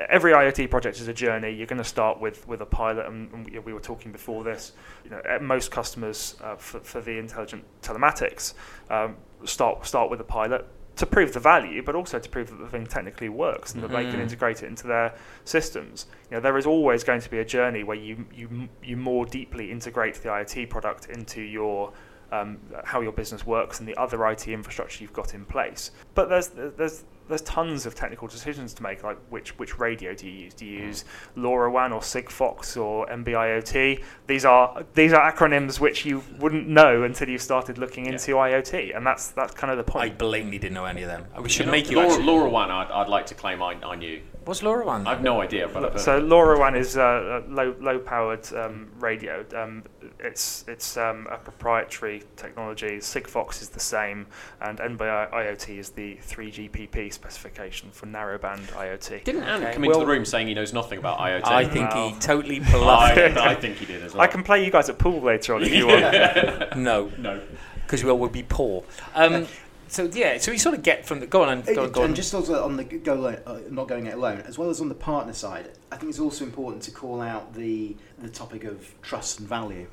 [SPEAKER 4] Every IoT project is a journey. You're going to start with, with a pilot, and, and we, we were talking before this. You know, most customers uh, for, for the intelligent telematics um, start start with a pilot to prove the value, but also to prove that the thing technically works and that they can
[SPEAKER 1] Mhm.
[SPEAKER 4] integrate it into their systems. You know, there is always going to be a journey where you you you more deeply integrate the IoT product into your um, how your business works and the other IT infrastructure you've got in place. But there's there's there's tons of technical decisions to make, like which which radio do you use? Do you use LoRaWAN or Sigfox or NB-IoT? These are these are acronyms which you wouldn't know until you started looking into IoT, and that's that's kind of the point.
[SPEAKER 1] I blatantly didn't know any of them. We should
[SPEAKER 2] You know,
[SPEAKER 1] make you
[SPEAKER 2] Laura,
[SPEAKER 1] actually.
[SPEAKER 2] Laura one, I'd, I'd like to claim I, I knew.
[SPEAKER 1] What's LoRaWAN?
[SPEAKER 2] I've no idea, but I've.
[SPEAKER 4] So LoRaWAN is a, a low low powered um, radio. Um, it's it's um, a proprietary technology. Sigfox is the same, and NB-IoT is the 3GPP specification for narrowband IoT.
[SPEAKER 2] Didn't Ant
[SPEAKER 1] Okay.
[SPEAKER 2] come into
[SPEAKER 1] Well-
[SPEAKER 2] the room saying he knows nothing about IoT?
[SPEAKER 1] I think
[SPEAKER 4] Wow.
[SPEAKER 1] he totally bluffed.
[SPEAKER 2] I, I think he did as well.
[SPEAKER 4] I can play you guys at pool later on if you want. *laughs*
[SPEAKER 1] no,
[SPEAKER 2] No.
[SPEAKER 1] because we all would be poor. Um, so yeah, so we sort of get from the go on and go, on, go on.
[SPEAKER 3] And just also on the go alone, uh, not going it alone, as well as on the partner side, I think it's also important to call out the the topic of trust and value,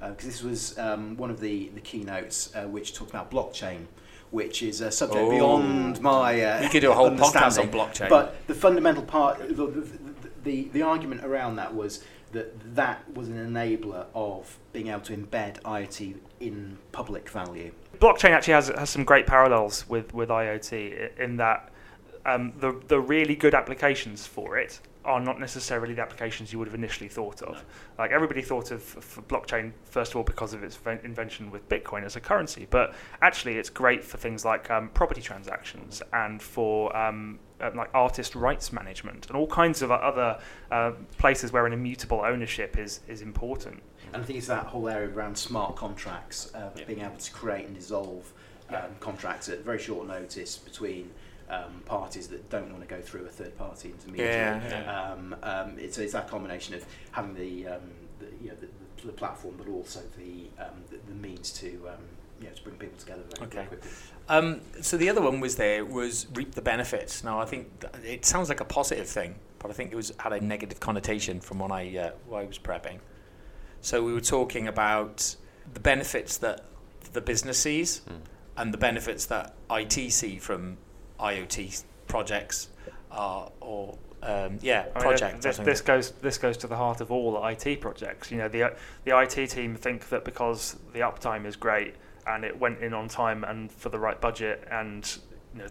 [SPEAKER 3] because this was um, one of the the keynotes uh, which talked about blockchain, which is a subject
[SPEAKER 1] Oh.
[SPEAKER 3] beyond my. Uh,
[SPEAKER 1] We could do a whole podcast on blockchain.
[SPEAKER 3] But the fundamental part, the, the, the, the argument around that was that that was an enabler of being able to embed IoT in public value.
[SPEAKER 4] blockchain actually has has some great parallels with with IoT in that um, the the really good applications for it are not necessarily the applications you would have initially thought of. Like everybody thought of, blockchain first of all because of its invention with Bitcoin as a currency, but actually it's great for things like um, property transactions and for um, uh, like artist rights management and all kinds of other uh, places where an immutable ownership is is important.
[SPEAKER 3] And I think it's that whole area around smart contracts, uh,
[SPEAKER 2] Yeah.
[SPEAKER 3] being able to create and dissolve um,
[SPEAKER 4] Yeah.
[SPEAKER 3] contracts at very short notice between um, parties that don't want to go through a third party intermediary.
[SPEAKER 1] Yeah,
[SPEAKER 2] yeah.
[SPEAKER 3] Um, um, it's, it's that combination of having the, um, the, you know, the, the platform, but also the, um, the, the means to, um, you know, to bring people together very, very
[SPEAKER 1] Okay.
[SPEAKER 3] quickly.
[SPEAKER 1] Um, so the other one was there was reap the benefits. Now I think it sounds like a positive thing, but I think it was had a negative connotation from when I uh, when I was prepping. So we were talking about the benefits that the business sees
[SPEAKER 2] Mm.
[SPEAKER 1] and the benefits that IT see from IoT projects uh, or um, yeah
[SPEAKER 4] I mean,
[SPEAKER 1] projects.
[SPEAKER 4] This,
[SPEAKER 1] I
[SPEAKER 4] this goes this goes to the heart of all IT projects. You know, the the IT team think that because the uptime is great and it went in on time and for the right budget and you know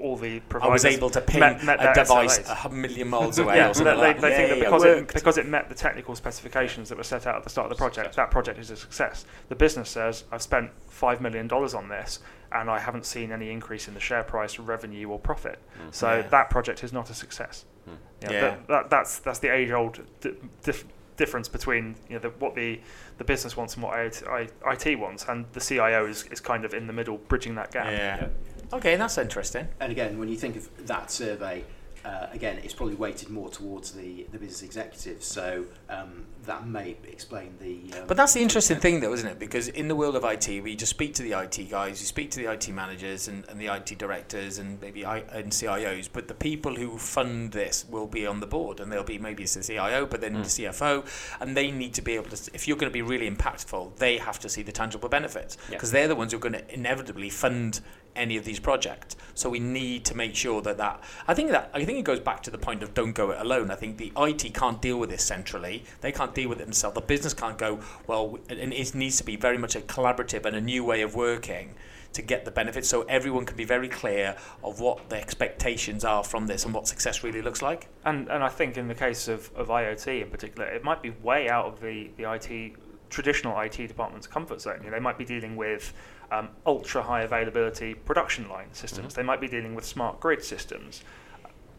[SPEAKER 4] all the
[SPEAKER 1] I
[SPEAKER 4] providers
[SPEAKER 1] was able to ping
[SPEAKER 4] met- met
[SPEAKER 1] a device
[SPEAKER 4] SLAs.
[SPEAKER 1] a million miles *laughs* away
[SPEAKER 4] yeah,
[SPEAKER 1] or something
[SPEAKER 4] they,
[SPEAKER 1] like
[SPEAKER 4] they
[SPEAKER 1] that.
[SPEAKER 4] think that because
[SPEAKER 1] it
[SPEAKER 4] it, because it met the technical specifications that were set out at the start of the project, that project is a success. The business says, I've spent $5 million on this and I haven't seen any increase in the share price, revenue, or profit.
[SPEAKER 2] Mm.
[SPEAKER 4] So
[SPEAKER 1] Yeah.
[SPEAKER 4] that project is not a success.
[SPEAKER 2] Mm.
[SPEAKER 4] You know,
[SPEAKER 1] Yeah.
[SPEAKER 4] that, that, that's, that's the age old di- dif- difference between you know, the, what the, the business wants and what IT, I- IT wants, and the CIO is, is kind of in the middle, bridging that gap.
[SPEAKER 1] Yeah. Okay, that's interesting.
[SPEAKER 3] And again, when you think of that survey, uh, again, it's probably weighted more towards the, the business executives, so um, that may explain the. Um,
[SPEAKER 1] But that's the interesting thing, though, isn't it? Because in the world of IT, we just speak to the IT guys, you speak to the IT managers and, and the IT directors and maybe I, and CIOs, but the people who fund this will be on the board, and they'll be maybe it's the CIO, but then
[SPEAKER 2] Mm.
[SPEAKER 1] the CFO, and they need to be able to. If you're going to be really impactful, they have to see the tangible benefits
[SPEAKER 2] Yeah.
[SPEAKER 1] because they're the ones who are going to inevitably fund any of these projects. So we need to make sure that that. I think that I think it goes back to the point of don't go it alone. I think the IT can't deal with this centrally. They can't deal with it themselves. The business can't go well, and it needs to be very much a collaborative and a new way of working to get the benefits. So everyone can be very clear of what the expectations are from this and what success really looks like.
[SPEAKER 4] And and I think in the case of, of IoT in particular, it might be way out of the, the IT traditional IT department's comfort zone. You know, they might be dealing with um, ultra high availability production line systems. They might be dealing with smart grid systems.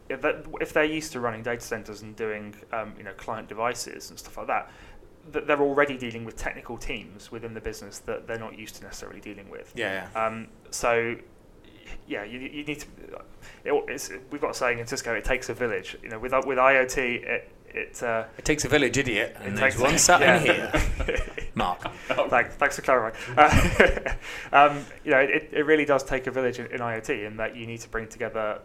[SPEAKER 4] If, that, if they're used to running data centers and doing um, you know client devices and stuff like that, that they're already dealing with technical teams within the business that they're not used to necessarily dealing with.
[SPEAKER 1] Yeah, yeah.
[SPEAKER 4] Um, so, yeah, you, you need to. It, it's, we've got a saying in Cisco: "It takes a village." You know, with with IoT, it it. Uh,
[SPEAKER 1] It takes a village idiot, and
[SPEAKER 4] it
[SPEAKER 1] there's
[SPEAKER 4] takes
[SPEAKER 1] one *laughs* sat in here. *laughs* Mark.
[SPEAKER 4] thanks, thanks for clarifying. Uh, *laughs* um, you know, it, it really does take a village in, in IoT, in that you need to bring together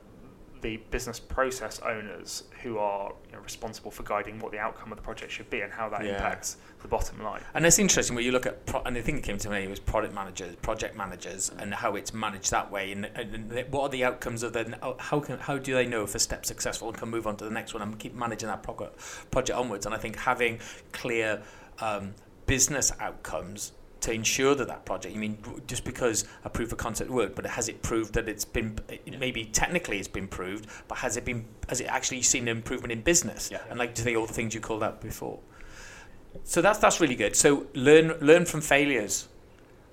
[SPEAKER 4] the business process owners who are you know, responsible for guiding what the outcome of the project should be and how that
[SPEAKER 1] Yeah.
[SPEAKER 4] impacts the bottom line.
[SPEAKER 1] And it's interesting when you look at, pro- and the thing that came to me was product managers, project managers, and how it's managed that way. And, and, what are the outcomes of the? How can how do they know if a step's successful and can move on to the next one and keep managing that project project onwards? And I think having clear um, business outcomes to ensure that that project. I mean, just because a proof of concept worked, but has it proved that it's been it maybe technically it's been proved, but has it been has it actually seen an improvement in business?
[SPEAKER 2] Yeah.
[SPEAKER 1] And like to the all the things you called out before. So that's that's really good. So learn learn from failures,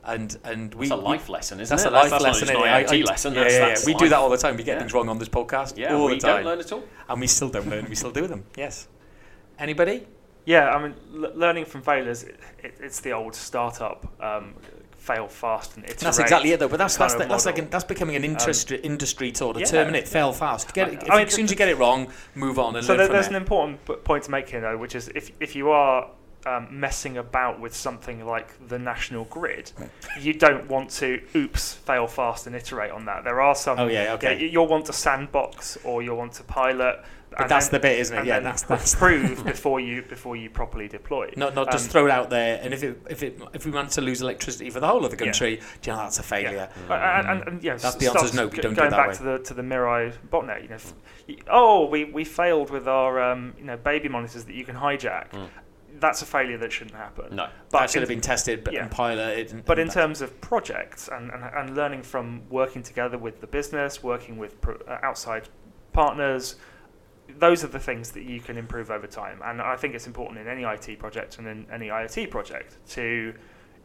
[SPEAKER 1] and and we
[SPEAKER 2] It's a life lesson, isn't
[SPEAKER 1] that's
[SPEAKER 2] it?
[SPEAKER 1] a life
[SPEAKER 2] that's
[SPEAKER 1] lesson.
[SPEAKER 2] Not just an
[SPEAKER 1] I-
[SPEAKER 2] IoT
[SPEAKER 1] I-
[SPEAKER 2] lesson.
[SPEAKER 1] Yeah,
[SPEAKER 2] That's,
[SPEAKER 1] yeah, yeah.
[SPEAKER 2] that's
[SPEAKER 1] We do that all the time. We get
[SPEAKER 2] Yeah.
[SPEAKER 1] things wrong on this podcast
[SPEAKER 2] Yeah,
[SPEAKER 1] all
[SPEAKER 2] we
[SPEAKER 1] the time,
[SPEAKER 2] don't learn at all.
[SPEAKER 1] and we still don't learn. We still do them. Yes. Anybody?
[SPEAKER 4] Yeah, I mean, l- learning from failures, it, it, it's the old startup um, fail fast and iterate.
[SPEAKER 1] That's exactly it, though. But that's that's, the, that's like an, that's becoming an industry industry sort of
[SPEAKER 4] yeah.
[SPEAKER 1] term, it fail fast. Get it,
[SPEAKER 4] I- mean,
[SPEAKER 1] as soon as you get it wrong, move on and
[SPEAKER 4] So there, there's an important p- point to make here, though, which is if if you are um, messing about with something like the national grid, you don't want to oops fail fast and iterate on that. There are some.
[SPEAKER 1] Oh yeah, okay.
[SPEAKER 4] Yeah, you'll want to sandbox or you'll want to pilot.
[SPEAKER 1] But that's the bit, isn't it? Yeah, that's that's
[SPEAKER 4] prove *laughs* before you before you properly deploy.
[SPEAKER 1] not not just
[SPEAKER 4] Um,
[SPEAKER 1] throw it out there. And if it if it if we manage to lose electricity for the whole of the
[SPEAKER 4] Yeah.
[SPEAKER 1] country, do you know that's a failure.
[SPEAKER 4] Uh, and, and, and, yeah,
[SPEAKER 1] That's the
[SPEAKER 4] answer
[SPEAKER 1] answer's no, we don't do
[SPEAKER 4] going
[SPEAKER 1] that
[SPEAKER 4] back
[SPEAKER 1] way.
[SPEAKER 4] to the to the Mirai botnet, you know, f- oh, we, we failed with our um, you know baby monitors that you can hijack.
[SPEAKER 2] Mm.
[SPEAKER 4] That's a failure that shouldn't happen.
[SPEAKER 2] No.
[SPEAKER 4] But
[SPEAKER 1] that should
[SPEAKER 4] in-
[SPEAKER 1] have been tested but,
[SPEAKER 4] yeah.
[SPEAKER 1] and piloted. And,
[SPEAKER 4] But in
[SPEAKER 1] and
[SPEAKER 4] terms of projects and, and, and learning from working together with the business, working with pro, uh, outside partners, those are the things that you can improve over time. And I think it's important in any IT project and in any IoT project to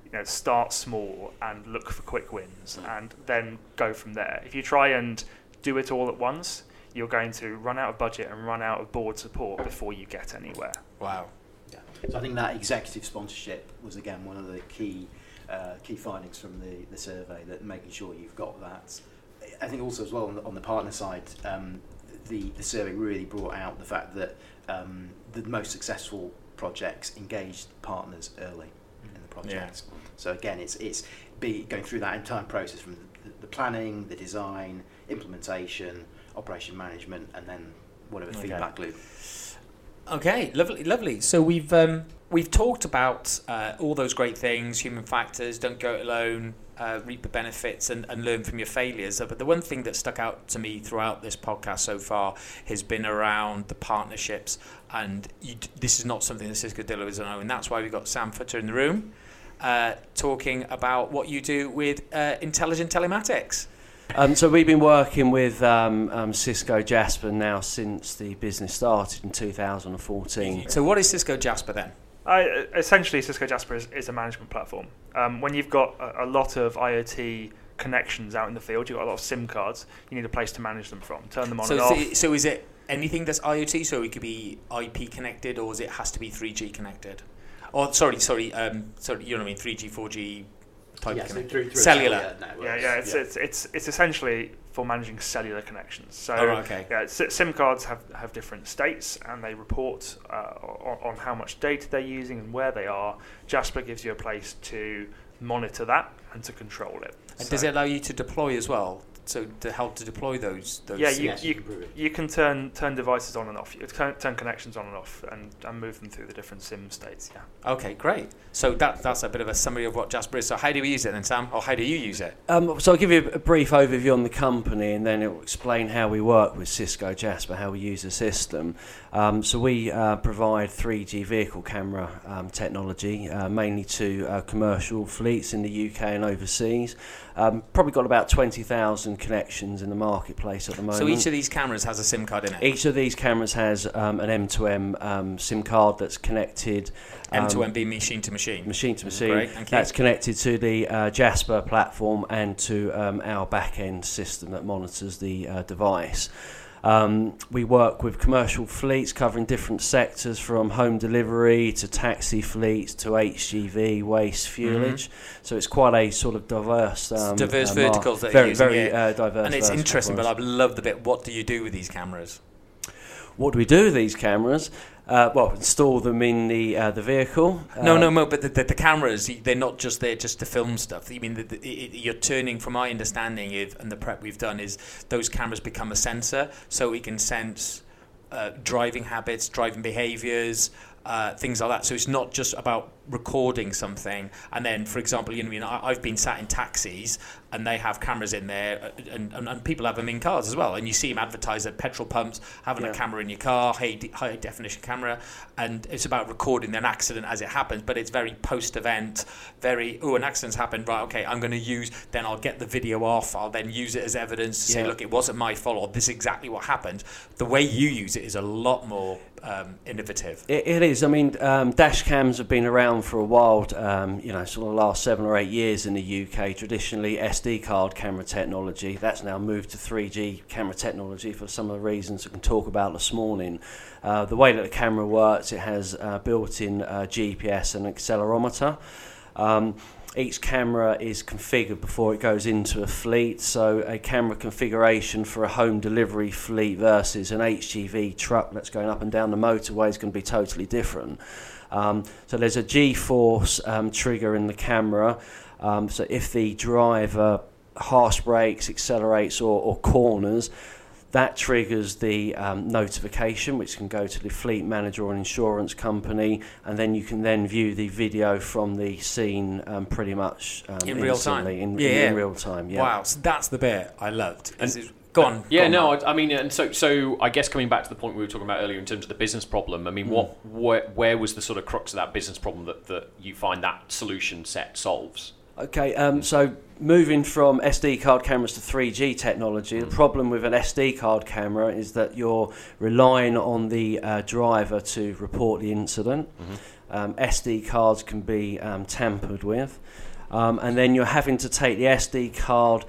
[SPEAKER 4] you know, start small and look for quick wins and then go from there. If you try and do it all at once, you're going to run out of budget and run out of board support before you get anywhere.
[SPEAKER 1] wow.
[SPEAKER 3] Yeah. So I think that executive sponsorship was again one of the key uh, key findings from the, the survey that making sure you've got that. I think also as well on the, on the partner side, um, the, the survey really brought out the fact that um, the most successful projects engaged partners early in the project. So again, it's it's be going through that entire process from the, the planning, the design, implementation, operation management, and then whatever
[SPEAKER 1] Okay.
[SPEAKER 3] feedback loop.
[SPEAKER 1] Okay, lovely, lovely. So we've um, we've talked about uh, all those great things, human factors, don't go it alone, uh, reap the benefits, and, and learn from your failures. But the one thing that stuck out to me throughout this podcast so far has been around the partnerships, and you, this is not something that Cisco delivers on, and that's why we've got Sam Futter in the room. Uh, talking about what you do with uh, intelligent telematics.
[SPEAKER 5] Um, so we've been working with um, um, Cisco Jasper now since the business started in 2014.
[SPEAKER 1] So, what is Cisco Jasper then?
[SPEAKER 4] I, essentially, Cisco Jasper is, is a management platform. Um, when you've got a, a lot of IoT connections out in the field, you've got a lot of SIM cards, you need a place to manage them from, turn them on
[SPEAKER 1] So,
[SPEAKER 4] and
[SPEAKER 1] is
[SPEAKER 4] off.
[SPEAKER 1] it, so is it anything that's IoT? So it could be IP connected, or is it has to be 3G connected? Or sorry, sorry, um, sorry, you know what I mean? 3G, 4G type
[SPEAKER 3] Yeah, so
[SPEAKER 1] connected.
[SPEAKER 3] through- through
[SPEAKER 1] Cellular.
[SPEAKER 3] networks.
[SPEAKER 4] yeah, yeah, it's, It's, it's, it's essentially for managing cellular connections. So,
[SPEAKER 1] Oh, okay.
[SPEAKER 4] yeah, SIM cards have, have different states and they report uh, on, on how much data they're using and where they are. Jasper gives you a place to monitor that and to control it.
[SPEAKER 1] And does it allow you to deploy as well? So to help to deploy those, those
[SPEAKER 4] Yeah,
[SPEAKER 1] SIMs?
[SPEAKER 4] you-
[SPEAKER 3] you can.
[SPEAKER 4] You can turn turn devices on and off. You can turn connections on and off, and, and move them through the different SIM states. Yeah.
[SPEAKER 1] Okay, great. So that that's a bit of a summary of what Jasper is. So how do we use it then, Sam? Or how do you use it?
[SPEAKER 5] Um, so I'll give you a brief overview on the company and then it will explain how we work with Cisco Jasper, how we use the system. Um, so we uh, provide 3G vehicle camera um, technology, uh, mainly to uh, commercial fleets in the UK and overseas. Um, probably got about 20,000 connections in the marketplace at the moment.
[SPEAKER 1] So each of these cameras has a SIM card in it.
[SPEAKER 5] Each of these cameras has um, an M2M um, SIM card that's connected um,
[SPEAKER 1] M2M being machine to machine.
[SPEAKER 5] machine to machine.
[SPEAKER 1] Great, thank you.
[SPEAKER 5] That's connected to the uh, Jasper platform and to um, our back end system that monitors the uh, device. Um, we work with commercial fleets covering different sectors from home delivery to taxi fleets to HGV, waste, fuelage. So it's quite a sort of diverse, um,
[SPEAKER 1] Mm-hmm. diverse
[SPEAKER 5] uh,
[SPEAKER 1] verticals that
[SPEAKER 5] very, very uh, diverse.
[SPEAKER 1] And it's interesting, but. I love the bit. What do you do with these cameras?
[SPEAKER 5] what do we do with these cameras? Uh, well, install them in the uh, the vehicle.
[SPEAKER 1] no,
[SPEAKER 5] Uh,
[SPEAKER 1] no, no. But the, the, the cameras, they're not just there just to film stuff. I mean, the, the, it, you're turning, from my understanding of, and the prep we've done, is those cameras become a sensor, so we can sense uh, driving habits, driving behaviours, uh, things like that. So it's not just about recording something and then, for example, you know, I mean, I, I've been sat in taxis and they have cameras in there, uh, and, and, and people have them in cars as well. And you see them advertised at petrol pumps, having
[SPEAKER 5] Yeah.
[SPEAKER 1] a camera in your car, high, high definition camera, and it's about recording an accident as it happens. But it's very post event, very oh, an accident's happened, right? Okay, I'm going to use. Then I'll get the video off. I'll then use it as evidence to say, look, it wasn't my fault, or this is exactly what happened. The way you use it is a lot more um, innovative.
[SPEAKER 5] It, it is. I mean, um, dash cams have been around for a while. Um, you know, sort of the last seven or eight years in the UK. Traditionally, SD card camera technology. That's now moved to 3G camera technology for some of the reasons we can talk about this morning. Uh, the way that the camera works, it has uh, built-in uh, GPS and accelerometer. Um, each camera is configured before it goes into a fleet. So a camera configuration for a home delivery fleet versus an HGV truck that's going up and down the motorway is going to be totally different. Um, so there's a G-force um, trigger in the camera. Um, so if the driver harsh brakes, accelerates, or, or corners, that triggers the um, notification, which can go to the fleet manager or an insurance company, and then you can then view the video from the scene um, pretty much um,
[SPEAKER 1] In real time?
[SPEAKER 5] instantly, In,
[SPEAKER 1] Yeah,
[SPEAKER 5] in,
[SPEAKER 1] yeah.
[SPEAKER 5] real time, yeah.
[SPEAKER 1] Wow, so that's the bit I loved. Is it- go on.
[SPEAKER 2] Yeah,
[SPEAKER 1] go on,
[SPEAKER 2] no, I, I mean, and so so I guess coming back to the point we were talking about earlier in terms of the business problem. I mean, what where, where was the sort of crux of that business problem that, that you find that solution set solves?
[SPEAKER 5] Okay, um, so moving from SD card cameras to 3G technology, the problem with an SD card camera is that you're relying on the uh, driver to report the incident. Um, SD cards can be um, tampered with, um, and then you're having to take the SD card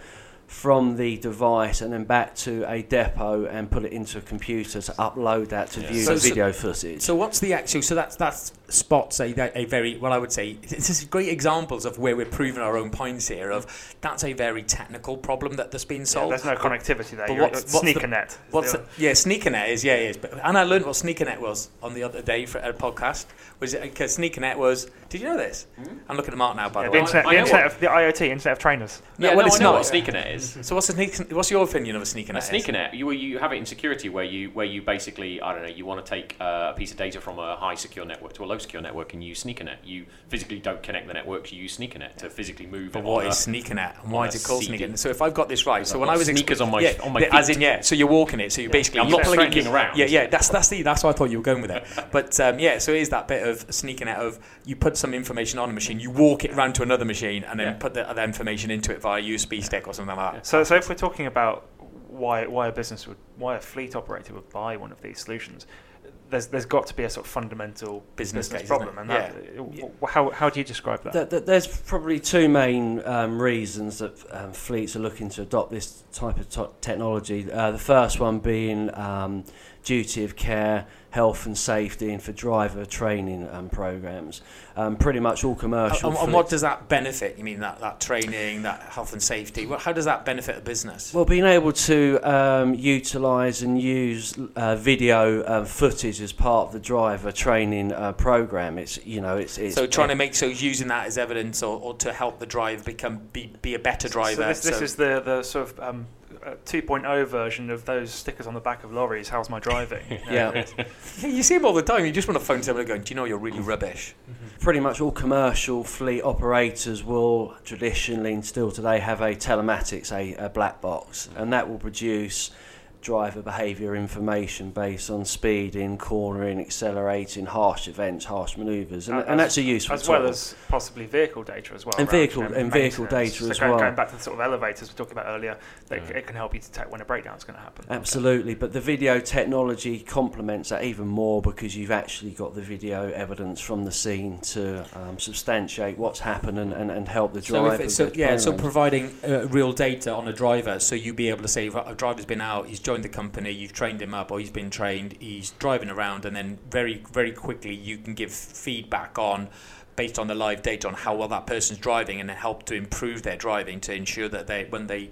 [SPEAKER 5] from the device and then back to a depot and put it into a computer to upload that to
[SPEAKER 2] Yeah.
[SPEAKER 5] view
[SPEAKER 1] So-
[SPEAKER 5] the
[SPEAKER 1] so-
[SPEAKER 5] video footage.
[SPEAKER 1] So what's the actual? So that's that's spots a, a very well I would say this is great examples of where we're proving our own points here. Of that's a very technical problem that that's been
[SPEAKER 4] Yeah,
[SPEAKER 1] solved.
[SPEAKER 4] there's no connectivity there.
[SPEAKER 1] but
[SPEAKER 4] You're,
[SPEAKER 1] what's-
[SPEAKER 4] it's
[SPEAKER 1] what's the-
[SPEAKER 4] sneaker net.
[SPEAKER 1] What's the, yeah, SneakerNet is yeah, it is. But and I learned what SneakerNet was on the other day for a podcast. Was it because SneakerNet was? Did you know this? I'm looking at the Mark now, by
[SPEAKER 4] Yeah,
[SPEAKER 1] the
[SPEAKER 4] the
[SPEAKER 1] way.
[SPEAKER 4] internet, the, internet of, the IoT, internet of trainers.
[SPEAKER 1] No,
[SPEAKER 2] yeah,
[SPEAKER 1] well,
[SPEAKER 2] no,
[SPEAKER 1] it's
[SPEAKER 2] I know
[SPEAKER 1] not.
[SPEAKER 2] what SneakerNet is.
[SPEAKER 1] So what's the sneak, What's your opinion of a SneakerNet?
[SPEAKER 2] A
[SPEAKER 1] is?
[SPEAKER 2] SneakerNet, you you have it in security where you where you basically I don't know you want to take uh, a piece of data from a high secure network to a low secure network and you use SneakerNet. You physically don't connect the networks. You use SneakerNet to physically move.
[SPEAKER 1] But
[SPEAKER 2] what is
[SPEAKER 1] what
[SPEAKER 2] on
[SPEAKER 1] is
[SPEAKER 2] a-
[SPEAKER 1] SneakerNet and why is it called
[SPEAKER 2] CD.
[SPEAKER 1] SneakerNet? So if I've got this right, so when I was
[SPEAKER 2] sneakers on my-
[SPEAKER 1] yeah,
[SPEAKER 2] on my
[SPEAKER 1] the- as in yeah, so you're walking it, so you basically
[SPEAKER 2] I'm not
[SPEAKER 1] you're plugging
[SPEAKER 2] slinking
[SPEAKER 1] it-
[SPEAKER 2] around.
[SPEAKER 1] Yeah, yeah, that's that's the that's why I thought you were going with it. *laughs* But um, yeah, so it is that bit of SneakerNet of you put some information on a machine, you walk it round to another machine, and then
[SPEAKER 2] Yeah.
[SPEAKER 1] put the other information into it via USB stick or something like that.
[SPEAKER 4] So, so if we're talking about why why a business would why a fleet operator would buy one of these solutions, there's there's got to be a sort of fundamental
[SPEAKER 1] Business case,
[SPEAKER 4] problem, and that, w- how how do you describe that?
[SPEAKER 5] Th- th- there's probably two main um, reasons that um, fleets are looking to adopt this type of to- technology. Uh, the first one being um, duty of care, health and safety, and for driver training um, programs. Um, pretty much all commercial.
[SPEAKER 1] And, and what does that benefit? You mean that, that training, that health and safety? Well, how does that benefit a business?
[SPEAKER 5] Well, being able to um, utilise and use uh, video um, footage as part of the driver training uh, program, it's you know it's, it's
[SPEAKER 1] so trying to make so using that as evidence or, or to help the driver become be, be a better driver.
[SPEAKER 4] So this, this
[SPEAKER 1] so-
[SPEAKER 4] is the the sort of uh, 2.0 version of those stickers on the back of lorries. How's my driving? *laughs*
[SPEAKER 5] Yeah.
[SPEAKER 1] Yeah, *laughs* you see them all the time. You just want to phone someone and go, "Do you know you're really rubbish?"
[SPEAKER 5] pretty much all commercial fleet operators will traditionally and still today have a telematics, a, a black box, and that will produce driver behaviour information based on speeding, cornering, accelerating, harsh events, harsh manoeuvres, and, and that's a useful
[SPEAKER 4] as well
[SPEAKER 5] tool.
[SPEAKER 4] as possibly vehicle data as well.
[SPEAKER 5] And vehicle-
[SPEAKER 4] you
[SPEAKER 5] and vehicle data
[SPEAKER 4] so
[SPEAKER 5] as
[SPEAKER 4] going,
[SPEAKER 5] well.
[SPEAKER 4] Going back to the sort of elevators we were talking about earlier, that
[SPEAKER 2] Mm.
[SPEAKER 4] it can help you detect when a breakdown is going to happen.
[SPEAKER 5] Absolutely, but the video technology complements that even more because you've actually got the video evidence from the scene to um, substantiate what's happened and, and, and help the
[SPEAKER 1] So,
[SPEAKER 5] driver.
[SPEAKER 1] if it's, so yeah, so providing uh, real data on a driver, so you'd be able to say "Right, a driver's been out, he's joined the company, you've trained him up, or he's been trained, he's driving around, and then very very quickly you can give feedback on based on the live data on how well that person's driving, and help to improve their driving to ensure that they when they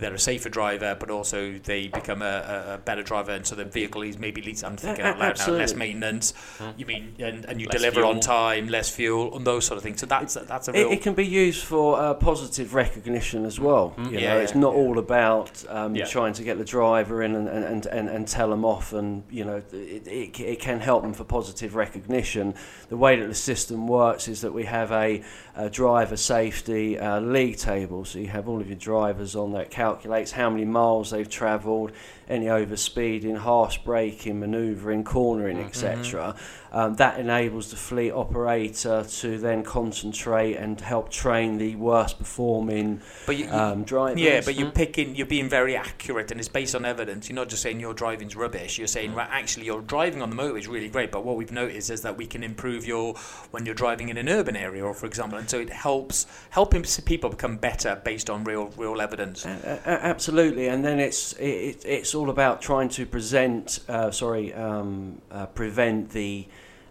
[SPEAKER 1] they're a safer driver, but also they become a, a, a better driver, and so the vehicle is maybe least I'm thinking
[SPEAKER 5] A-
[SPEAKER 1] out loud now, less
[SPEAKER 5] absolutely.
[SPEAKER 1] maintenance. You mean and, and you
[SPEAKER 2] Less
[SPEAKER 1] deliver on time, less fuel, and those sort of things. So that's that's a
[SPEAKER 5] It,
[SPEAKER 1] real.
[SPEAKER 5] it can be used for uh, positive recognition as well.
[SPEAKER 2] Mm.
[SPEAKER 5] You
[SPEAKER 1] Yeah,
[SPEAKER 5] know, it's not
[SPEAKER 1] yeah.
[SPEAKER 5] all about um,
[SPEAKER 2] Yeah.
[SPEAKER 5] trying to get the driver in and, and, and, and, and tell them off, and you know, it, it, it can help them for positive recognition. The way that the system works is that we have a, a driver safety uh, league table, so you have all of your drivers on. It calculates how many miles they've travelled, any overspeeding, harsh braking, manoeuvring, cornering, etc. Um, that enables the fleet operator to then concentrate and help train the worst performing
[SPEAKER 1] but you, you-
[SPEAKER 5] um, drivers.
[SPEAKER 1] Yeah, but you're picking, you're being very accurate, and it's based on evidence. You're not just saying your driving's rubbish. You're
[SPEAKER 5] Mm.
[SPEAKER 1] saying, right, actually, your driving on the motorway is really great, but what we've noticed is that we can improve your when you're driving in an urban area, or for example, and so it helps helping people become better based on real, real evidence.
[SPEAKER 5] A- a- absolutely, and then it's it, it- it's all about trying to present, uh, sorry, um, uh, prevent the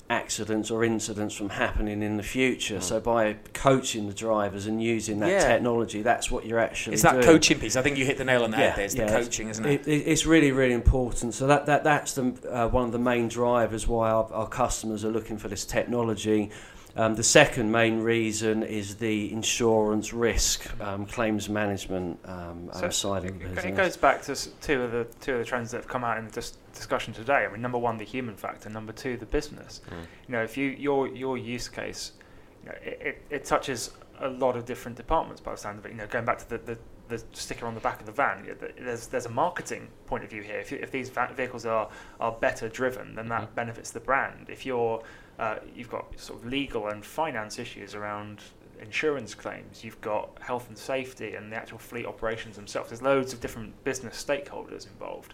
[SPEAKER 5] accidents or incidents from happening in the future.
[SPEAKER 2] Mm.
[SPEAKER 5] So by coaching the drivers and using that
[SPEAKER 1] Yeah.
[SPEAKER 5] technology, that's what you're actually
[SPEAKER 1] It's that
[SPEAKER 5] doing.
[SPEAKER 1] coaching piece. I think you hit the nail on the
[SPEAKER 5] Yeah,
[SPEAKER 1] head. There. It's
[SPEAKER 5] yeah,
[SPEAKER 1] the
[SPEAKER 5] it's-
[SPEAKER 1] coaching, isn't it?
[SPEAKER 5] It, it, it's really, really important. So that, that that's the, uh, one of the main drivers why our, our customers are looking for this technology. Um, the second main reason is the insurance risk um, claims management um,
[SPEAKER 4] So
[SPEAKER 5] side of the
[SPEAKER 4] It- It goes back to two of the two of the trends that have come out in the dis- discussion today. I mean, number one, the human factor. Number two, the business.
[SPEAKER 2] Mm.
[SPEAKER 4] You know, if you your your use case, you know, it, it, it touches a lot of different departments by the sound of it. You know, going back to the, the, the sticker on the back of the van, you know, there's there's a marketing point of view here. If, you, if these va- vehicles are are better driven, then that
[SPEAKER 2] Mhm.
[SPEAKER 4] benefits the brand. If you're uh, you've got sort of legal and finance issues around insurance claims. You've got health and safety and the actual fleet operations themselves. There's loads of different business stakeholders involved.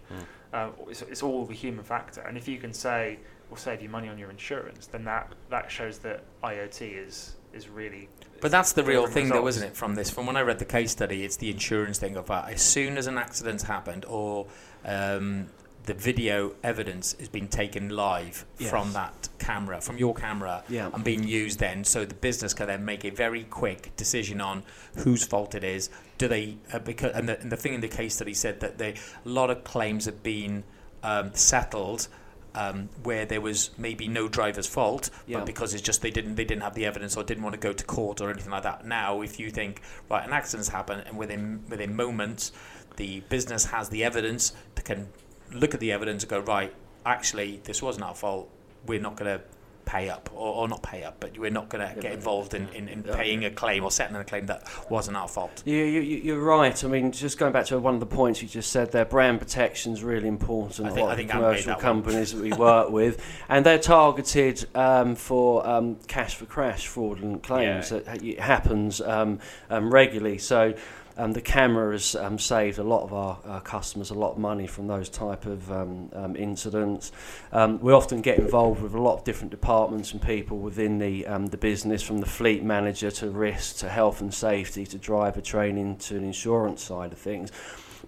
[SPEAKER 4] Uh, it's, it's all the human factor. And if you can say, "We'll save you money on your insurance," then that that shows that IoT is is really.
[SPEAKER 1] But that's the real thing, though, isn't it? From this, from when I read the case study, it's the insurance thing of that. As soon as an accident's happened, or um, the video evidence has been taken live
[SPEAKER 5] Yes.
[SPEAKER 1] from that camera, from your camera,
[SPEAKER 5] Yeah.
[SPEAKER 1] and being used, then so the business can then make a very quick decision on whose fault it is. Do they? Uh, because and the, and the thing in the case study said that they, a lot of claims have been um, settled. Um, where there was maybe no driver's fault,
[SPEAKER 5] Yeah.
[SPEAKER 1] but because it's just they didn't they didn't have the evidence or didn't want to go to court or anything like that. Now, if you think right, an accident's happened, and within within moments, the business has the evidence, they can look at the evidence and go right. Actually, this wasn't our fault. We're not going to pay up, or, or not pay up, but we're not going to get involved in, in, in
[SPEAKER 5] Yeah.
[SPEAKER 1] paying a claim or settling a claim that wasn't our fault.
[SPEAKER 5] You, you, you- you're right. I mean, just going back to one of the points you just said there, brand protection is really important.
[SPEAKER 1] I think- I think
[SPEAKER 5] commercial companies that we work with, *laughs* and they're targeted um, for um, cash for crash fraudulent claims.
[SPEAKER 2] Yeah.
[SPEAKER 5] That happens um, um, regularly. So. Um, the camera has um, saved a lot of our, customers a lot of money from those type of um, um, incidents. Um, we often get involved with a lot of different departments and people within the um, the business, from the fleet manager to risk to health and safety to driver training to an insurance side of things.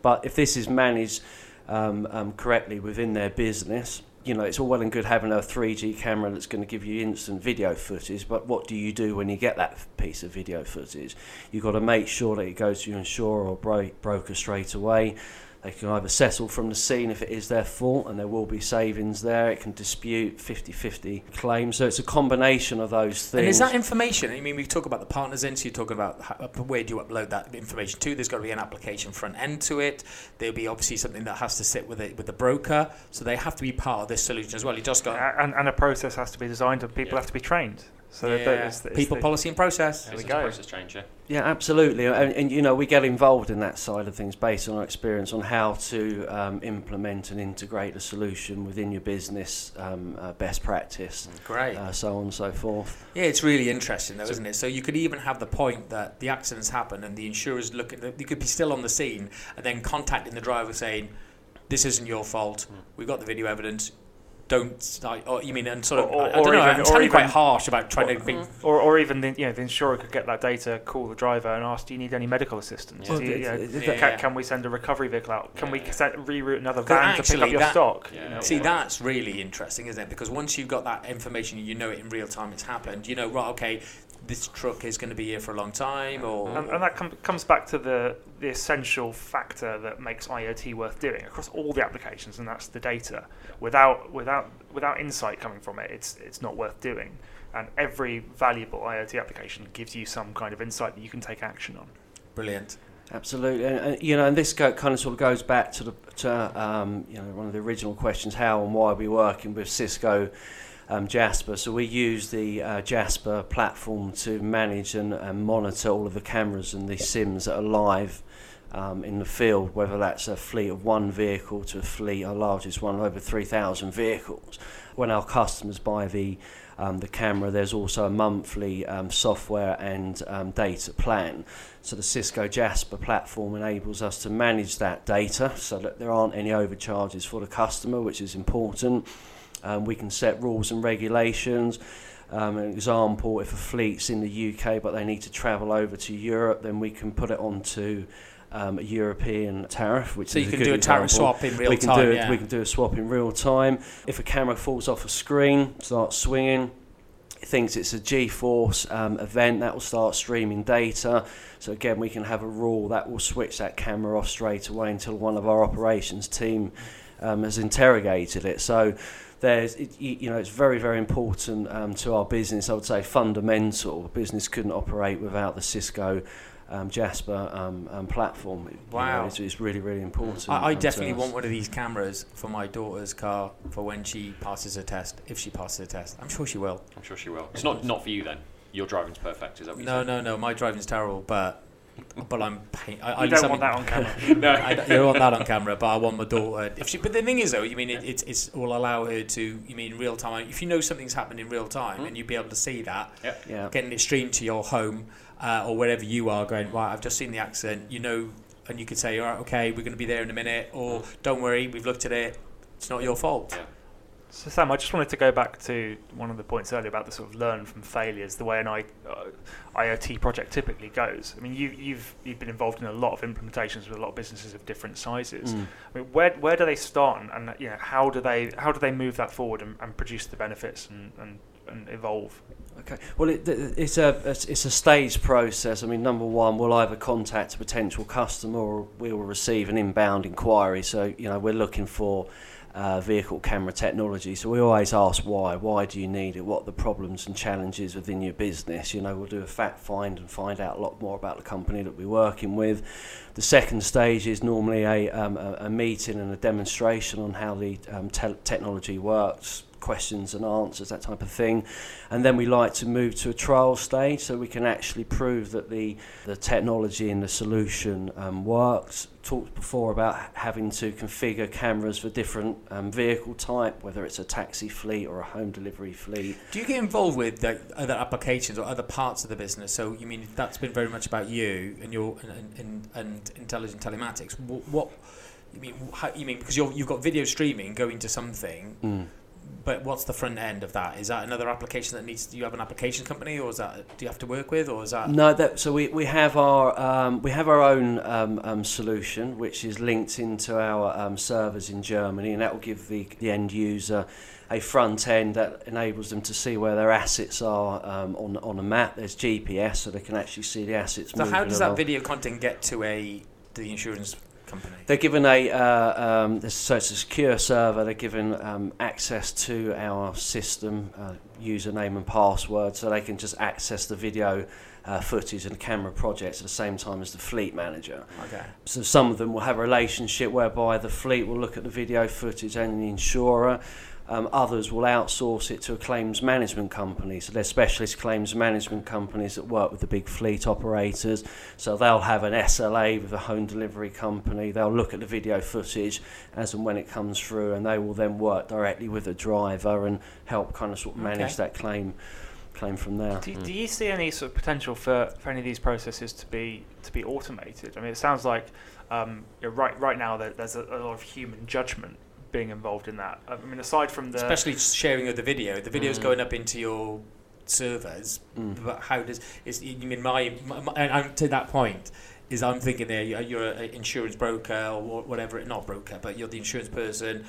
[SPEAKER 5] But if this is managed correctly within their business, you know, it's all well and good having a 3G camera that's going to give you instant video footage, but what do you do when you get that piece of video footage? You've got to make sure that it goes to your insurer or bro- broker straight away. They can either settle from the scene if it is their fault, and there will be savings there. It can dispute 50 50 claims. So it's a combination of those things.
[SPEAKER 1] And is that information? I mean, we talk about the partners in, so you're talking about how, uh, where do you upload that information to? There's got to be an application front end to it. There'll be obviously something that has to sit with it with the broker, so they have to be part of this solution as well. You just got
[SPEAKER 4] and, and a process has to be designed and people
[SPEAKER 2] Yeah.
[SPEAKER 4] have to be trained. So
[SPEAKER 1] yeah.
[SPEAKER 4] that- it's- it's
[SPEAKER 1] people,
[SPEAKER 4] the-
[SPEAKER 1] policy, and process.
[SPEAKER 4] There we go.
[SPEAKER 2] process change, yeah.
[SPEAKER 5] Yeah, absolutely, and, and you know we get involved in that side of things based on our experience on how to um, implement and integrate a solution within your business, um, uh, best practice,
[SPEAKER 1] Great.
[SPEAKER 5] uh, so on and so forth.
[SPEAKER 1] Yeah, it's really interesting though, isn't it? So you could even have the point that the accident's happened and the insurers look at the, you could be still on the scene and then contacting the driver saying, "This isn't your fault.
[SPEAKER 2] Mm.
[SPEAKER 1] We've got the video evidence. Don't." Like, or you mean and sort of?
[SPEAKER 4] Or-
[SPEAKER 1] I, I don't know.
[SPEAKER 4] even-
[SPEAKER 1] I'm
[SPEAKER 4] or
[SPEAKER 1] sounding quite harsh about trying to. Be,
[SPEAKER 4] Or, or even the, you know the insurer could get that data, call the driver, and ask, "Do you need any medical assistance?
[SPEAKER 2] Yeah.
[SPEAKER 4] Do you, you know,
[SPEAKER 5] Well, it- it-
[SPEAKER 1] Yeah,
[SPEAKER 4] can, can we send a recovery vehicle out? Can we set, reroute another
[SPEAKER 1] Because
[SPEAKER 4] van to pick up your
[SPEAKER 1] that-
[SPEAKER 4] stock?
[SPEAKER 2] Yeah.
[SPEAKER 4] You know,
[SPEAKER 1] See,
[SPEAKER 4] or-
[SPEAKER 1] that's really interesting, isn't it? Because once you've got that information, you know it in real time. It's happened. You know, right? Okay, this truck is going to be here for a long time, or
[SPEAKER 4] And, and that com- comes back to the, the essential factor that makes IoT worth doing across all the applications, and that's the data. Without without without insight coming from it, it's it's not worth doing. And every valuable IoT application gives you some kind of insight that you can take action on.
[SPEAKER 1] brilliant.
[SPEAKER 5] Absolutely, and, and, you know, and this go, kind of sort of goes back to the to um, you know one of the original questions: how and why are we working with Cisco um, Jasper? So we use the uh, Jasper platform to manage and, and monitor all of the cameras and the sims that are live. Um, in the field, whether that's a fleet of one vehicle to a fleet, our largest one, over 3,000 vehicles. When our customers buy the um, the camera, there's also a monthly um, software and um, data plan. So the Cisco Jasper platform enables us to manage that data so that there aren't any overcharges for the customer, which is important. Um, we can set rules and regulations. Um, an example, if a fleet's in the UK but they need to travel over to Europe, then we can put it onto um, a European tariff, which
[SPEAKER 1] So you
[SPEAKER 5] a
[SPEAKER 1] can
[SPEAKER 5] good
[SPEAKER 1] do a tariff
[SPEAKER 5] example
[SPEAKER 1] swap in real
[SPEAKER 5] we can
[SPEAKER 1] time.
[SPEAKER 5] do it,
[SPEAKER 1] yeah.
[SPEAKER 5] we can do a swap in real time. If a camera falls off a screen, starts swinging, it thinks it's a G-force um, event that will start streaming data. So again, we can have a rule that will switch that camera off straight away until one of our operations team um, has interrogated it. So there's, it, you you know, it's very, very important um, to our business. I would say fundamental. Business couldn't operate without the Cisco um, Jasper um, um, platform. You know,
[SPEAKER 1] Wow.
[SPEAKER 5] it's, it's really, really important.
[SPEAKER 1] I, I definitely want one of these cameras for my daughter's car for when she passes her test. If she passes her test, I'm sure she will.
[SPEAKER 2] I'm sure she will. It's not not for you then. Your driving's perfect, is that what
[SPEAKER 1] No,
[SPEAKER 2] you
[SPEAKER 1] no, no. My driving's terrible, but but I'm. Pay- I, I
[SPEAKER 4] You don't want that on camera. *laughs*
[SPEAKER 2] no.
[SPEAKER 1] I don't, you don't want that on camera, but I want my daughter. If she, but the thing is, though, you mean it, it's it's will allow her to. You mean real time? If you know something's happened in real time,
[SPEAKER 2] Mm.
[SPEAKER 1] and you'd be able to see that,
[SPEAKER 5] Yeah.
[SPEAKER 1] getting it streamed to your home uh, or wherever you are, going right. I've just seen the accident. You know, and you could say, all right, okay, we're going to be there in a minute, or don't worry, we've looked at it. It's not your fault.
[SPEAKER 2] Yeah.
[SPEAKER 4] So Sam, I just wanted to go back to one of the points earlier about the sort of learn from failures, the way an I, uh, IoT project typically goes. I mean, you, you've you've been involved in a lot of implementations with a lot of businesses of different sizes.
[SPEAKER 5] Mm.
[SPEAKER 4] I mean, where where do they start, and, and you know, how do they how do they move that forward and, and produce the benefits and, and, and evolve?
[SPEAKER 5] Okay. Well, it, it's a it's it's a staged process. I mean, number one, we'll either contact a potential customer or we will receive an inbound inquiry. So, you know, we're looking for uh, vehicle camera technology. So we always ask why. Why do you need it? What are the problems and challenges within your business? You know, we'll do a fact find and find out a lot more about the company that we're working with. The second stage is normally a, um, a, a meeting and a demonstration on how the um, te- technology works, questions and answers, that type of thing. And then we like to move to a trial stage so we can actually prove that the, the technology and the solution um, works. Talked before about having to configure cameras for different um, vehicle type, whether it's a taxi fleet or a home delivery fleet.
[SPEAKER 1] Do you get involved with like, other applications or other parts of the business? So you mean that's been very much about you and your and, and, and intelligent telematics. What, what you mean? How, you mean because you're, you've got video streaming going to something,
[SPEAKER 5] Mm.
[SPEAKER 1] But what's the front end of that? Is that another application that needs? Do you have an application company, or is that do you have to work with, or is that?
[SPEAKER 5] No, that so we, we have our um, we have our own um, um, solution which is linked into our um, servers in Germany, and that will give the the end user a front end that enables them to see where their assets are um, on on a map. There's GPS, so they can actually see the assets.
[SPEAKER 1] So how does that video content get to a to the insurance company?
[SPEAKER 5] They're given a uh, um, so it's a secure server. They're given um, access to our system, uh, username and password, so they can just access the video uh, footage and camera projects at the same time as the fleet manager.
[SPEAKER 1] Okay.
[SPEAKER 5] So some of them will have a relationship whereby the fleet will look at the video footage and the insurer. Um, others will outsource it to a claims management company. So they're specialist claims management companies that work with the big fleet operators. So they'll have an SLA with a home delivery company. They'll look at the video footage as and when it comes through, and they will then work directly with the driver and help kind of sort of manage
[SPEAKER 1] Okay.
[SPEAKER 5] that claim claim from there.
[SPEAKER 4] Do, do you see any sort of potential for, for any of these processes to be to be automated? I mean, it sounds like um, you know, right right now there, there's a, a lot of human judgment being involved in that. I mean, aside from the
[SPEAKER 1] Especially sharing of the video. The video's
[SPEAKER 2] Mm.
[SPEAKER 1] going up into your servers,
[SPEAKER 5] Mm.
[SPEAKER 1] but how does is you mean my, my, my and to that point is I'm thinking there you're, you're an insurance broker or whatever not broker but you're the insurance person